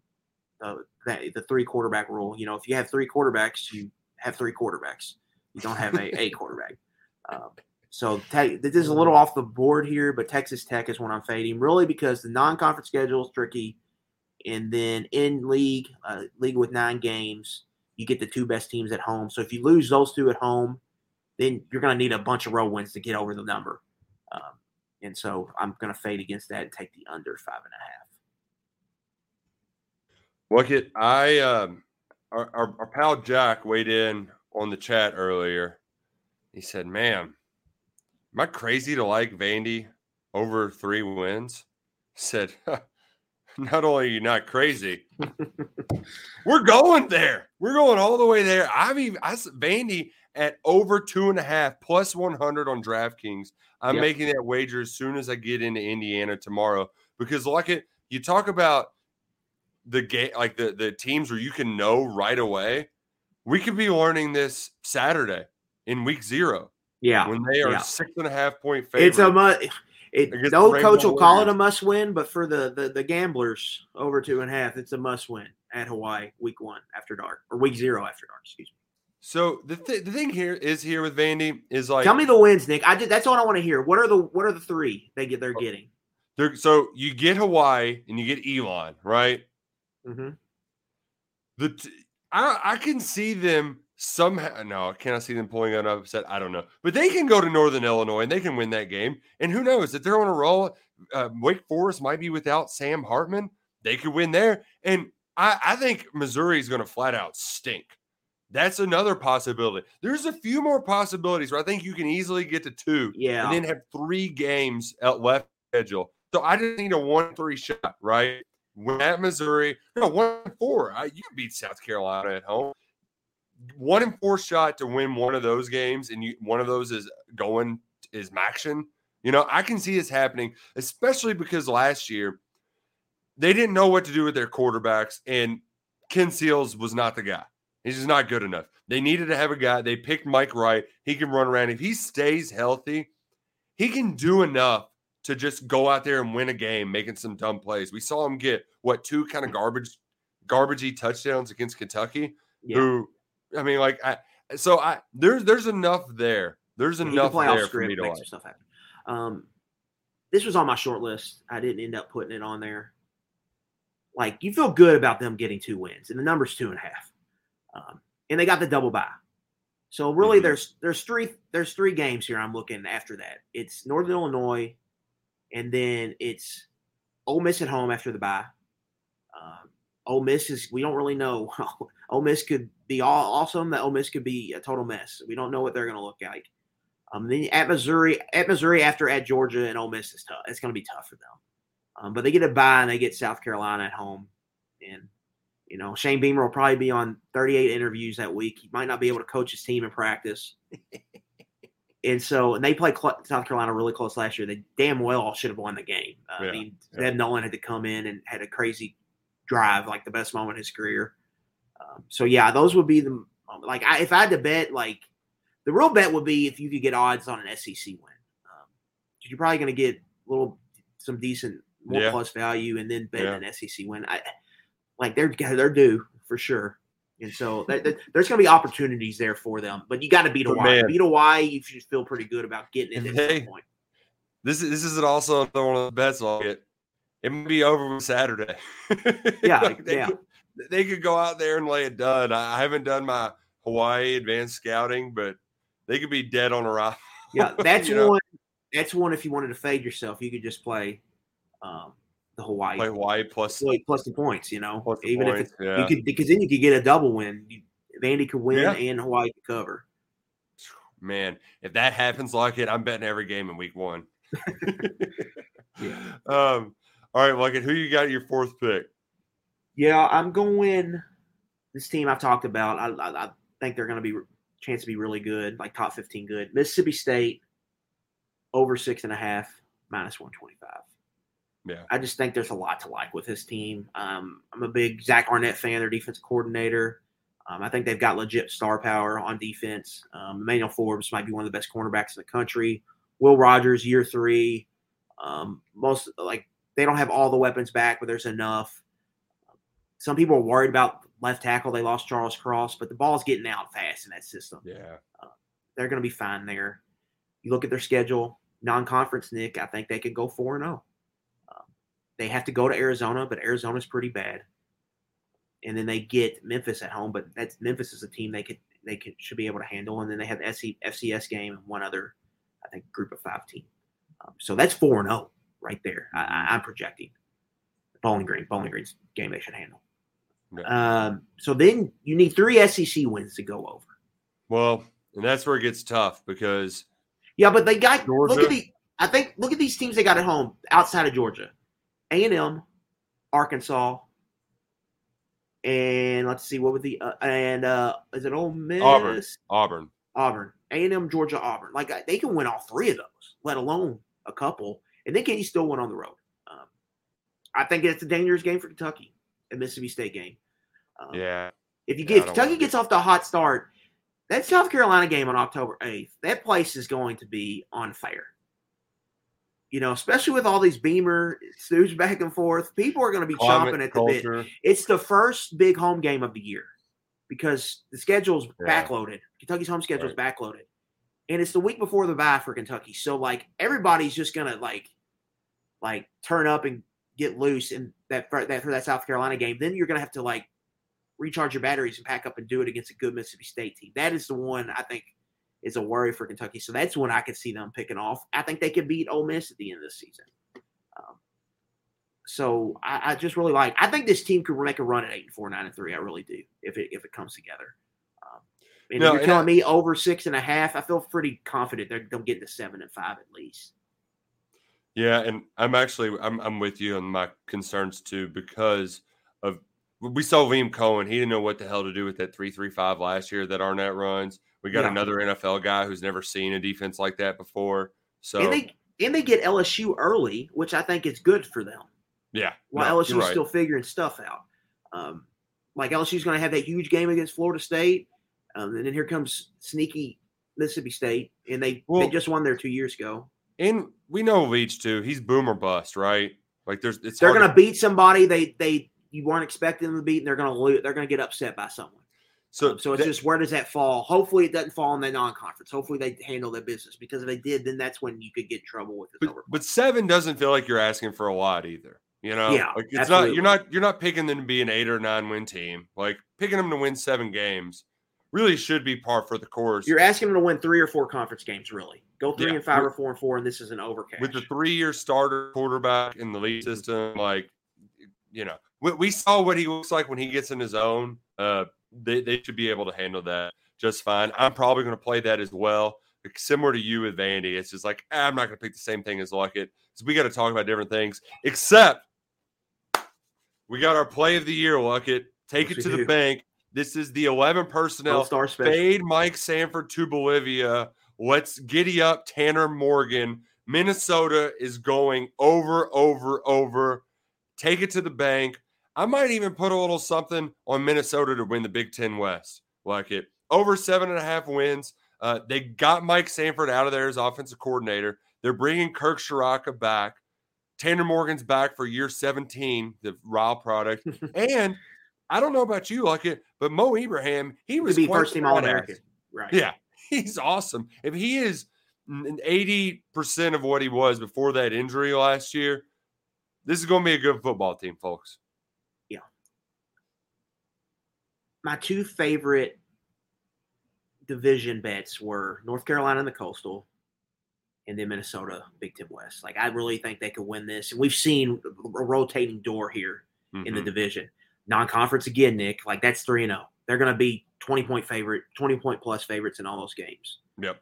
the the, the three quarterback rule. You know if you have three quarterbacks, you have three quarterbacks. You don't have a, a quarterback. Um, so te- this is a little off the board here, but Texas Tech is one I'm fading really because the non-conference schedule is tricky, and then in league uh, league with nine games, you get the two best teams at home. So if you lose those two at home, then you're going to need a bunch of road wins to get over the number. Um, and so I'm going to fade against that and take the under five and a half. Look it, I um our, our, our pal Jack weighed in on the chat earlier. He said, "Man, am I crazy to like Vandy over three wins?" Said, "Not only are you not crazy, we're going there. We're going all the way there. I've even I Vandy at over two and a half plus one hundred on DraftKings. I'm Yep. making that wager as soon as I get into Indiana tomorrow because like it, you talk about the game like the the teams where you can know right away. We could be learning this Saturday in week zero Yeah, when they are yeah. six and a half point favorite. it's a must. It, no coach will call it a must win, but for the, the the gamblers over two and a half, it's a must win at Hawaii week one after dark or week zero after dark. Excuse me. so the th- the thing here is here with Vandy is like Tell me the wins, Nick. I did. That's all I want to hear. What are the what are the three they get? Oh. They're getting. they're, so you get Hawaii and you get Elon right. hmm The t- I I can see them somehow. No, I cannot see them pulling an upset. I don't know, but they can go to Northern Illinois and they can win that game. And who knows if they're on a roll? Uh, Wake Forest might be without Sam Hartman. They could win there, and I I think Missouri is going to flat out stink. That's another possibility. There's a few more possibilities where I think you can easily get to two Yeah. and then have three games at left schedule. So I just need a one three shot, right? Win at Missouri, no one four I, you can beat South Carolina at home. One in four shot to win one of those games, and you one of those is going is MACtion. You know, I can see this happening, especially because last year they didn't know what to do with their quarterbacks, and Ken Seals was not the guy. He's just not good enough. They needed to have a guy. They picked Mike Wright. He can run around. If he stays healthy, he can do enough to just go out there and win a game, making some dumb plays. We saw him get what two kind of garbage, garbagey touchdowns against Kentucky. Yeah. Who, I mean, like, I so I there's there's enough there. There's He enough there for me to like. stuff happen. Um, this was on my short list. I didn't end up putting it on there. Like you feel good about them getting two wins, and the number's two and a half. Um, and they got the double bye. So really, Mhm. there's there's three there's three games here. I'm looking after that. It's Northern Illinois, and then it's Ole Miss at home after the bye. Um, Ole Miss is we don't really know. Ole Miss could be all awesome. That Ole Miss could be a total mess. We don't know what they're going to look like. Um, then at Missouri, at Missouri after at Georgia and Ole Miss is tough. It's going to be tough for them. Um, but they get a bye and they get South Carolina at home, and you know Shane Beamer will probably be on 38 interviews that week. He might not be able to coach his team in practice. And so, and they played South Carolina really close last year. They damn well should have won the game. Uh, Yeah, I mean, yeah. Zeb Noland had to come in and had a crazy drive, like the best moment in his career. Um, so yeah, those would be the like I, if I had to bet, like the real bet would be if you could get odds on an SEC win. Um, you're probably going to get a little some decent more Yeah. plus value, and then bet Yeah. an SEC win. I like they're they're due for sure. And so that, that- there's going to be opportunities there for them, but you got to beat Hawaii. man- Beat Hawaii, you should feel pretty good about getting it at some point. This is this is also another one of the bets I'll get. It might be over with Saturday. Yeah, Like, they yeah. Could, they could go out there and lay it done. I haven't done my Hawaii advanced scouting, but they could be dead on arrival. Yeah, that's You know? one. That's one. If you wanted to fade yourself, you could just play um, the Hawaii Play Hawaii plus plus, plus the points. You know, even points. if it, yeah. you could, because then you could get a double win. You, Vandy could win Yeah. and Hawaii could cover. Man, if that happens like it, I'm betting every game in week one. Um, all right, Luckett, who you got your fourth pick? Yeah, I'm going. This team I've talked about, I, I, I think they're going to be chance to be really good, like top 15 good. Mississippi State, over six and a half, minus 125. Yeah. I just think there's a lot to like with this team. Um, I'm a big Zach Arnett fan, their defensive coordinator. Um, I think they've got legit star power on defense. Um, Emmanuel Forbes might be one of the best cornerbacks in the country. Will Rogers, year three. Um, most like they don't have all the weapons back, but there's enough. Some people are worried about left tackle. They lost Charles Cross, but the ball's getting out fast in that system. Yeah. They're going to be fine there. You look at their schedule, non-conference, Nick. I think they could go four and zero. Um, They have to go to Arizona, but Arizona's pretty bad. And then they get Memphis at home, but that's Memphis is a team they could they could should be able to handle. And then they have the SC, FCS game and one other, I think, group of five team. Um, so that's four and zero right there. I, I'm projecting. Bowling Green, Bowling Green's game they should handle. Um, so then you need three SEC wins to go over. Well, and that's where it gets tough because Yeah, but they got look at the I think look at these teams they got at home outside of Georgia. A and M, Arkansas, and let's see what would the uh, and uh is it Ole Miss? Auburn. Auburn. Auburn, A and M, Georgia, Auburn. Like they can win all three of those, let alone a couple, and then you still went on the road? Um, I think it's a dangerous game for Kentucky, a Mississippi State game. Um, Yeah. if you get don't Kentucky gets off to a hot start, that South Carolina game on October 8th, that place is going to be on fire. You know, especially with all these Beamer snooze back and forth, people are going to be Climate, chomping at the bit. It's the first big home game of the year because the schedule's Yeah. backloaded. Kentucky's home schedule schedule's backloaded. And it's the week before the bye for Kentucky. So like everybody's just gonna like like turn up and get loose in that for that for that South Carolina game. Then you're gonna have to like recharge your batteries and pack up and do it against a good Mississippi State team. That is the one I think is a worry for Kentucky. So that's one I could see them picking off. I think they could beat Ole Miss at the end of the season. Um, so I, I just really like. I think this team could make a run at eight and four, nine and three. I really do if it if it comes together. And No, if you're telling I- me over six and a half, I feel pretty confident they're going to get to seven and five at least. Yeah, and I'm actually I'm I'm with you on my concerns too because of we saw Liam Coen. He didn't know what the hell to do with that three three five last year that Arnett runs. We got Yeah. another NFL guy who's never seen a defense like that before. So And they and they get LSU early, which I think is good for them. yeah, While no, LSU's right. still figuring stuff out. Um, like LSU's going to have that huge game against Florida State, um, and then here comes sneaky Mississippi State, and they they just won there two years ago. and we know Leach too. He's boomer bust, right? Like there's it's They're going to beat somebody they they you weren't expecting them to beat, and they're going to lose. They're going to get upset by someone. so Um, so it's that- just where does that fall? Hopefully, it doesn't fall in the non-conference. Hopefully, they handle their business because if they did, then that's when you could get in trouble with this But, but seven doesn't feel like you're asking for a lot either. You know, Yeah, like it's absolutely. not you're not you're not picking them to be an eight or nine win team. Like picking them to win seven games really should be par for the course. You're asking them to win three or four conference games, really. Go three Yeah. and five or four and four, and this is an overcash. with the three year starter quarterback in the league system, like you know, we, we saw what he looks like when he gets in his own. Uh, they they should be able to handle that just fine. I'm probably going to play that as well. Like, Similar to you with Vandy, it's just like ah, I'm not going to pick the same thing as Luckett. So we got to talk about different things. Except we got our play of the year, Luckett. Take it to the do. bank. This is the 11 personnel All-star. Fade Mike Sanford to Bolivia. Let's giddy up Tanner Morgan. Minnesota is going over, over, over. Take it to the bank. I might even put a little something on Minnesota to win the Big Ten West. Like it. Over seven and a half wins. Uh, they got Mike Sanford out of there as offensive coordinator. They're bringing Kirk Ciarrocca back. Tanner Morgan's back for year 17, the Ryle product. and I don't know about you, like it, but Mo Ibrahim, he was be first team. All American. Right. Yeah, he's awesome. If he is eighty percent of what he was before that injury last year, this is going to be a good football team, folks. Yeah. My two favorite division bets were North Carolina and the Coastal, and then Minnesota Big Ten West. Like I really think they could win this, and we've seen a rotating door here in the Mhm. division. Non-conference again, Nick. Like that's three and zero. They're going to be twenty point favorite, twenty point plus favorites in all those games. Yep.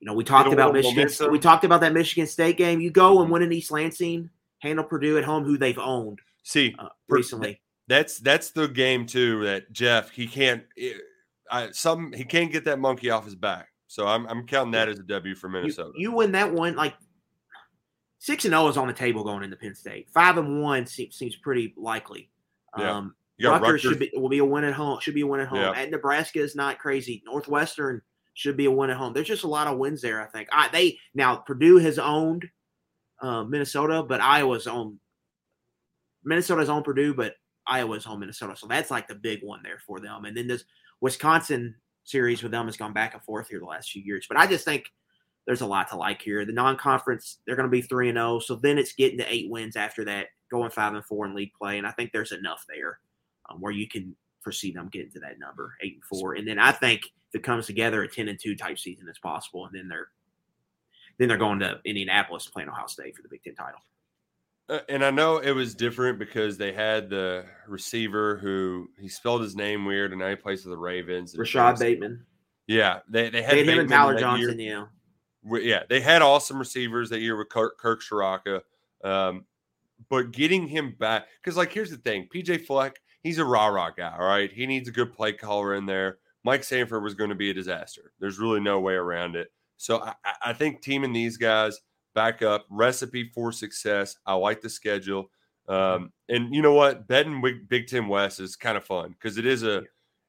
You know, we talked about Michigan. momentum. We talked about that Michigan State game. You go and win in East Lansing, handle Purdue at home, who they've owned See, uh, recently. that's that's the game too that Jeff he can't. eh, I, some he can't get that monkey off his back. So I'm I'm counting that as a W for Minnesota. You, you win that one, like six and zero is on the table going into Penn State. Five and one seems, seems pretty likely. Yeah. Um, Rutgers, Rutgers- should be will be a win at home. Should be a win at home. Yeah. At Nebraska is not crazy. Northwestern should be a win at home. There's just a lot of wins there. I think. I, they now Purdue has owned uh, Minnesota, but Iowa's owned Minnesota's owned Purdue, but Iowa's home Minnesota. So that's like the big one there for them. And then this Wisconsin series with them has gone back and forth here the last few years. But I just think there's a lot to like here. The non-conference, they're going to be three and zero. So then it's getting to eight wins after that, going five and four in league play, and I think there's enough there um, where you can foresee them getting to that number, eight and four. And then I think if it comes together, a ten and two type season is possible, and then they're then they're going to Indianapolis playing Ohio State for the Big Ten title. Uh, and I know it was different because they had the receiver who he spelled his name weird, and now he plays for the Ravens. Rashod Bateman, Yeah, they they had, they had him and Tyler Johnson. year. Yeah, Yeah, they had awesome receivers that year with Kirk, Kirk Ciarrocca. Um, but getting him back, because like here's the thing, PJ Fleck, he's a rah rah guy. All right, he needs a good play caller in there. Mike Sanford was going to be a disaster. There's really no way around it. So I, I- think teaming these guys back up, recipe for success. I like the schedule. Um, and you know what? Betting Big, Big Ten West is kind of fun because it is a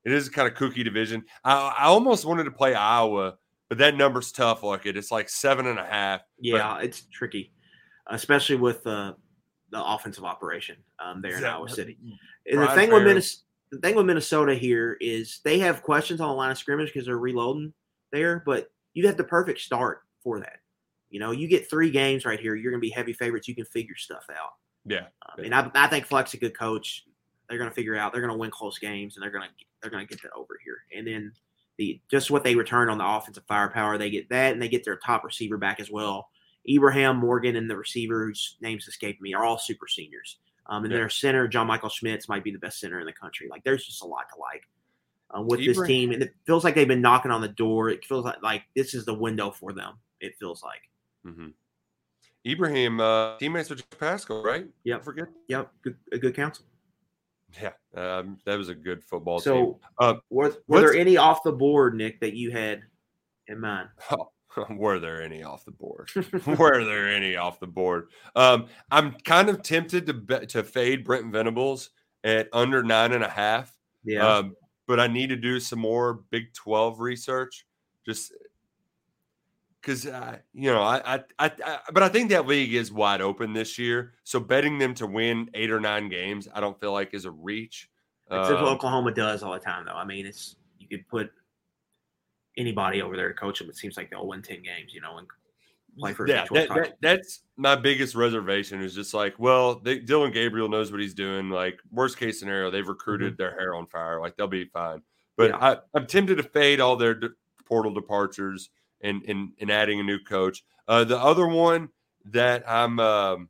it is a kind of kooky division. I, I almost wanted to play Iowa, but that number's tough. Like it it's like seven and a half. yeah, it's tricky, especially with uh, the offensive operation um, there in Iowa City. And the thing with Minnesota, the thing with Minnesota here is they have questions on the line of scrimmage because they're reloading there, but you have the perfect start for that. You know, you get three games right here, you're going to be heavy favorites. You can figure stuff out. Yeah, Um, and I, I think Fleck's a good coach. They're going to figure out. They're going to win close games, and they're going to they're going to get that over here. And then the just what they return on the offensive firepower, they get that, and they get their top receiver back as well. Ibrahim Morgan and the receiver whose names escape me are all super seniors. Um, and Yeah. their center, John Michael Schmitz, might be the best center in the country. Like there's just a lot to like um, with this team, and it feels like they've been knocking on the door. It feels like like this is the window for them. It feels like. hmm Ibrahim, uh, teammates with Paschal, right? Yep. I forget. Yep, good, a good counsel. Yeah, um, that was a good football team. So, Uh, were, were there any off the board, Nick, that you had in mind? were there any off the board? were there any off the board? Um, I'm kind of tempted to bet, to fade Brent Venables at under nine and a half. Yeah, Um, but I need to do some more Big 12 research just because, uh, you know, I, I, I, I, but I think that league is wide open this year. So betting them to win eight or nine games, I don't feel like is a reach. It's what Um, Oklahoma does all the time, though. I mean, it's you could put anybody over there to coach them. It seems like they'll win ten games, you know, and play for yeah, that, that, that's my biggest reservation is just like, well, they, Dillon Gabriel knows what he's doing. Like, worst case scenario, they've recruited their hair on fire. Like, they'll be fine. But Mm-hmm. Yeah. I, I'm tempted to fade all their de- portal departures and, and, and adding a new coach. Uh, the other one that I'm, um,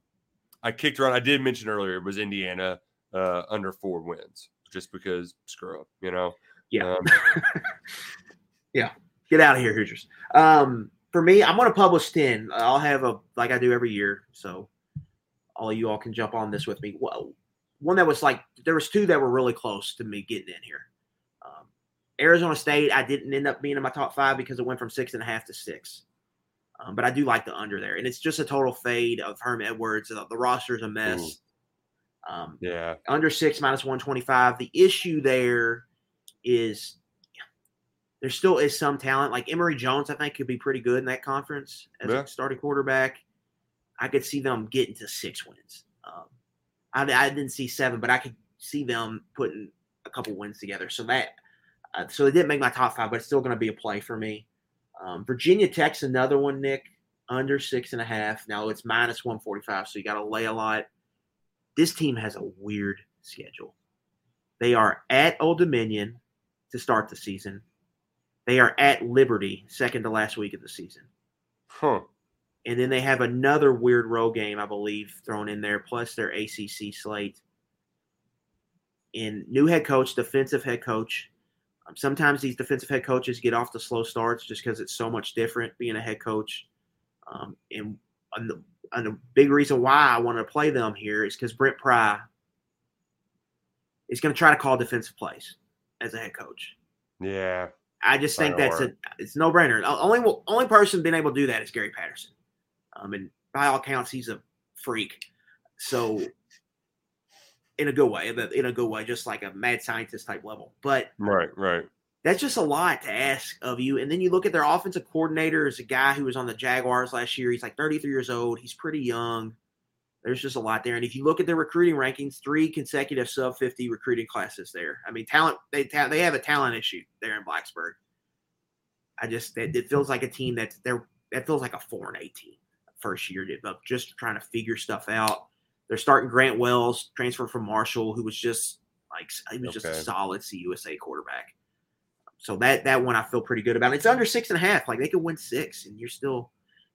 I kicked around, I did mention earlier, it was Indiana uh, under four wins, just because screw up, you know? Yeah. Um, Get out of here, Hoosiers. Um, for me, I'm going to publish ten. I'll have a like I do every year, so all of you all can jump on this with me. Well, one that was like there was two that were really close to me getting in here. Um, Arizona State, I didn't end up being in my top five because it went from six and a half to six. Um, but I do like the under there, and it's just a total fade of Herm Edwards. The, the roster is a mess. Um, yeah. under six minus 125. The issue there is there still is some talent. Like Emory Jones, I think could be pretty good in that conference as Yeah. a starting quarterback. I could see them getting to six wins. Um, I, I didn't see seven, but I could see them putting a couple wins together. So that, uh, so it didn't make my top five, but it's still going to be a play for me. Um, Virginia Tech's another one, Nick, under six and a half. Now it's minus 145, so you got to lay a lot this team has a weird schedule. They are at Old Dominion to start the season. They are at Liberty second to last week of the season. Huh. And then they have another weird road game, I believe, thrown in there, plus their ACC slate. And new head coach, defensive head coach. Um, sometimes these defensive head coaches get off the slow starts just because it's so much different being a head coach. Um, and, and, the, and the big reason why I want to play them here is because Brent Pry is going to try to call defensive plays as a head coach. Yeah. I just think that's a it's no brainer. Only only person being able to do that is Gary Patterson. Um, and by all accounts, he's a freak. So, in a good way, in a good way, just like a mad scientist type level. But right, right. That's just a lot to ask of you. And then you look at their offensive coordinator as a guy who was on the Jaguars last year. He's like 33 years old. He's pretty young. There's just a lot there. And if you look at their recruiting rankings, three consecutive sub 50 recruiting classes there. I mean, talent, they, they have a talent issue there in Blacksburg. I just, it, it feels like a team that's there. That feels like a 4 and 18 first year, just trying to figure stuff out. They're starting Grant Wells, transfer from Marshall, who was just like, he was okay. just a solid CUSA quarterback. So that, that one I feel pretty good about. It's under six and a half. Like they could win six and you're still,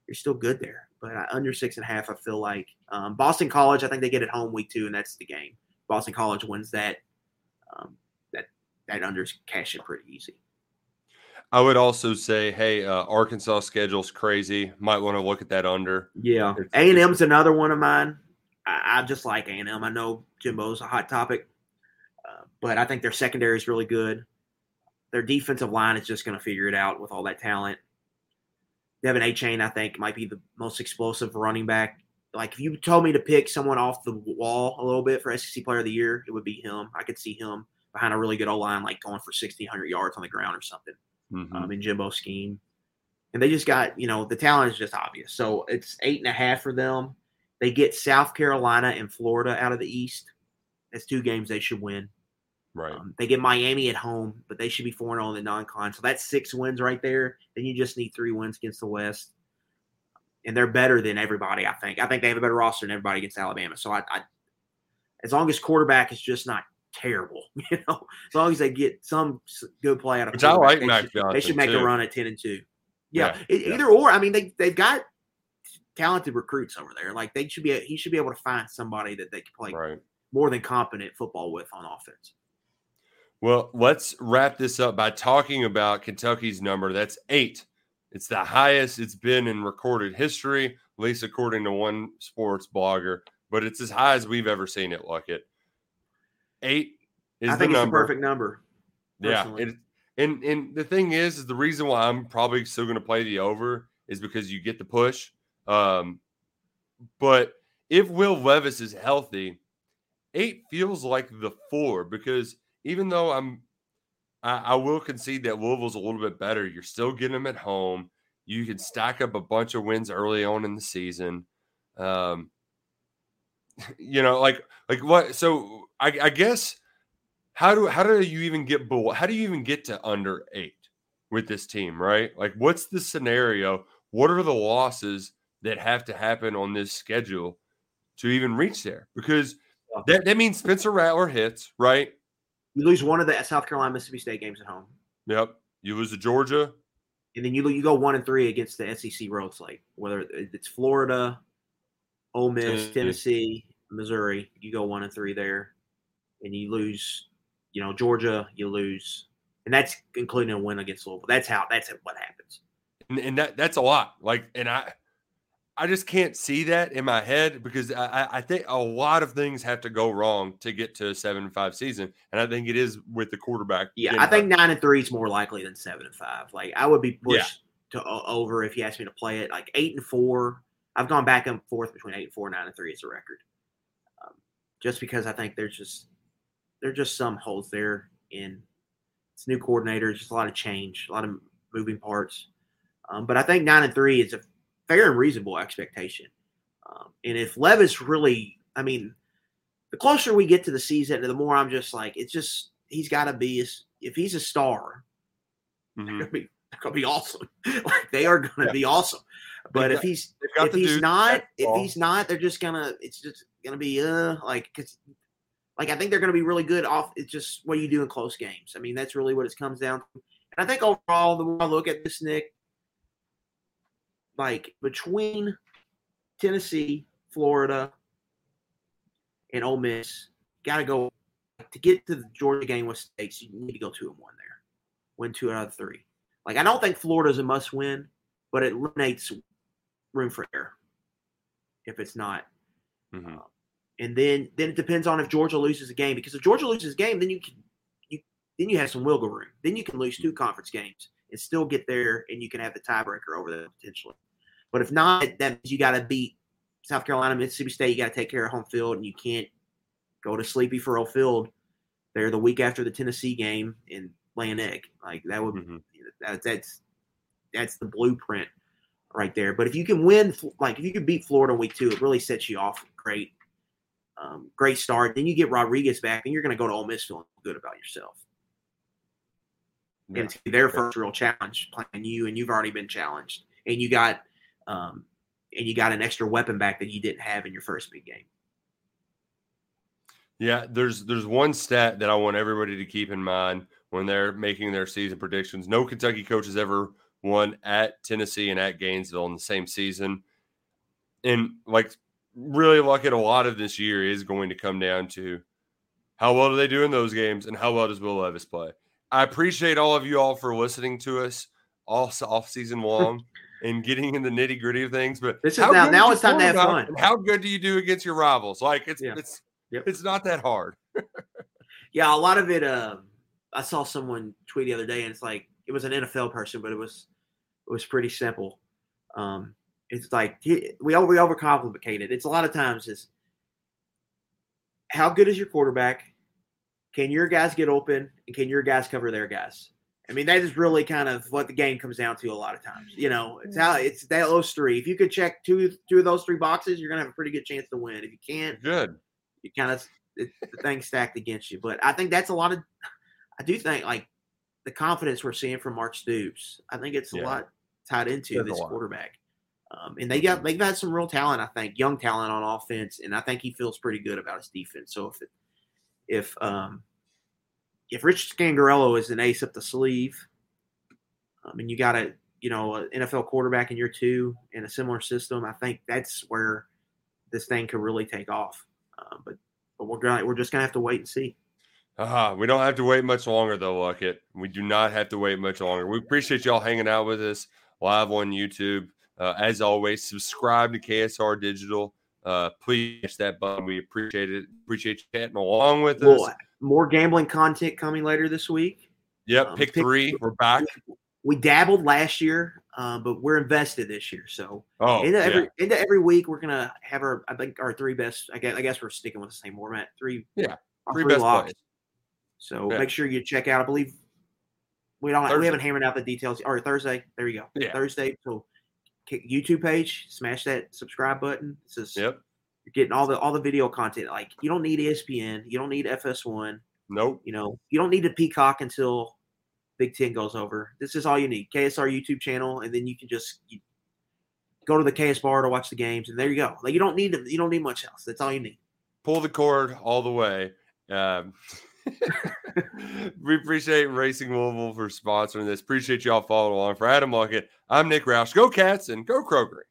you're still good there. But uh, under six and a half, I feel like um, Boston College. I think they get it home week two, and that's the game. Boston College wins that. Um, that that unders cash it pretty easy. I would also say, hey, uh, Arkansas schedule's crazy. Might want to look at that under. Yeah, A and M's another one of mine. I, I just like A and M. I know Jimbo's a hot topic, uh, but I think their secondary is really good. Their defensive line is just going to figure it out with all that talent. De'Von Achane, I think, might be the most explosive running back. Like if you told me to pick someone off the wall a little bit for SEC Player of the Year, it would be him. I could see him behind a really good O line, like going for 1,600 yards on the ground or something mm-hmm. um, in Jimbo scheme. And they just got, you know, the talent is just obvious. So it's eight and a half for them. They get South Carolina and Florida out of the East. That's two games they should win. Right. Um, they get Miami at home, but they should be 4 0 in the non con. So that's six wins right there. Then you just need three wins against the West. And they're better than everybody, I think. I think they have a better roster than everybody against Alabama. So I, I as long as quarterback is just not terrible, you know, as long as they get some good play out of Which I like they, Mac should, Johnson they should make too. a run at 10 and 2. Yeah. Yeah, It, yeah. Either or. I mean, they, they've got talented recruits over there. Like they should be, he should be able to find somebody that they can play Right. more than competent football with on offense. Well, let's wrap this up by talking about Kentucky's number. That's eight. It's the highest it's been in recorded history, at least according to one sports blogger, but it's as high as we've ever seen it, Luckett. Eight is I the think it's the perfect number. Yeah. It, and and the thing is, is the reason why I'm probably still going to play the over is because you get the push. Um, but if Will Levis is healthy, eight feels like the four because even though I'm, I, I will concede that Louisville's a little bit better. You're still getting them at home. You can stack up a bunch of wins early on in the season. Um, you know, like like what? So I, I guess how do how do you even get below? How do you even get to under eight with this team? Right? Like, what's the scenario? What are the losses that have to happen on this schedule to even reach there? Because that, that means Spencer Rattler hits, right? You lose one of the South Carolina Mississippi State games at home, Yep. You lose to Georgia. and then you you go one and three against the SEC road slate. Whether it's Florida, Ole Miss, Tennessee. Tennessee, Missouri, you go one and three there, and you lose. You know Georgia, you lose, and that's including a win against Louisville. That's how. That's what happens. and, and that that's a lot. Like, and I, I just can't see that in my head because I, I- think a lot of things have to go wrong to get to a seven and five season, and I think it is with the quarterback. Yeah, I think hurt. nine and three is more likely than seven and five. Like I would be Yeah. pushed to o- over if you asked me to play it. Like eight and four, I've gone back and forth between eight and four, nine and three is a record. Um, just because I think there's just there's just some holes there in it's new coordinators, just a lot of change, a lot of moving parts. Um, but I think nine and three is a fair and reasonable expectation. Um, and if Levis really, I mean, the closer we get to the season, the more I'm just like, it's just he's got to be if he's a star, Mhm. they're gonna be they're gonna be awesome. like they are gonna Yeah. be awesome. But if he's if he's not, if he's not, they're just gonna it's just gonna be uh like because like I think they're gonna be really good off. It's just what you do in close games. I mean that's really what it comes down to. And I think overall, the more I look at this, Nick, like between Tennessee, Florida, and Ole Miss, got to go to get to the Georgia game with stakes. You need to go two and one there, win two out of three. Like I don't think Florida's a must win, but it eliminates room for error if it's not. Mhm. Uh, and then then it depends on if Georgia loses a game because if Georgia loses a game, then you can you then you have some wiggle room. Then you can lose two conference games and still get there, and you can have the tiebreaker over them potentially. But if not, that means you got to beat South Carolina, Mississippi State. You got to take care of home field, and you can't go to Sleepy Faurot Field there the week after the Tennessee game and lay an egg. Like that would mm-hmm. that, that's that's the blueprint right there. But if you can win, like if you can beat Florida week two, it really sets you off great, um, great start. Then you get Rodriguez back, and you're going to go to Ole Miss feeling good about yourself. Yeah. And it's their first real challenge playing you, and you've already been challenged, and you got, um, and you got an extra weapon back that you didn't have in your first big game. Yeah, there's there's one stat that I want everybody to keep in mind when they're making their season predictions. No Kentucky coach has ever won at Tennessee and at Gainesville in the same season. And like really look at a lot of this year is going to come down to how well do they do in those games and how well does Will Levis play. I appreciate all of you all for listening to us all off season long and getting in the nitty gritty of things. But this is now now it's time to have fun. How good do you do against your rivals? Like it's yeah. it's yep. it's not that hard. yeah, a lot of it. Um, I saw someone tweet the other day, and it's like it was an NFL person, but it was it was pretty simple. Um, it's like we we overcomplicate it. It's a lot of times is how good is your quarterback? Can your guys get open, and can your guys cover their guys? I mean, that is really kind of what the game comes down to a lot of times. You know, it's how it's that those three. If you could check two two of those three boxes, you're gonna have a pretty good chance to win. If you can't, good. You kind of the thing stacked against you. But I think that's a lot of. I do think like the confidence we're seeing from Mark Stoops. I think it's yeah. a lot tied into There's this quarterback. Um, and they got they've got some real talent, I think, young talent on offense, and I think he feels pretty good about his defense. So if it, if um, if Rich Scangarello is an ace up the sleeve, I mean, you got a you know an NFL quarterback in year two in a similar system, I think that's where this thing could really take off. Uh, but but we're gonna we're just gonna have to wait and see. Uh, we don't have to wait much longer, though, Luckett. We do not have to wait much longer. We appreciate y'all hanging out with us live on YouTube. Uh, as always, subscribe to KSR Digital. Uh, please hit that button. We appreciate it. Appreciate you chatting along with us. more gambling content coming later this week. Yep, um, pick, pick three. We're back. We dabbled last year, uh, but we're invested this year. So oh, into every yeah. into every week, we're gonna have our I think our three best. I guess I guess we're sticking with the same format. Three yeah, three, three best locks. Plays. So yeah. make sure you check out. I believe we don't. Thursday. We haven't hammered out the details. Or Thursday. There you go. Yeah. Thursday. So YouTube page. Smash that subscribe button. This is. Yep. You're getting all the all the video content. Like you don't need ESPN. You don't need FS1. Nope. You know you don't need to peacock until Big Ten goes over. This is all you need. KSR YouTube channel, and then you can just you go to the KS bar to watch the games, and there you go. Like you don't need to, you don't need much else. That's all you need. Pull the cord all the way. Um, we appreciate Racing Louisville for sponsoring this. Appreciate y'all following along. For Adam Luckett, I'm Nick Roush. Go Cats and go Kroger.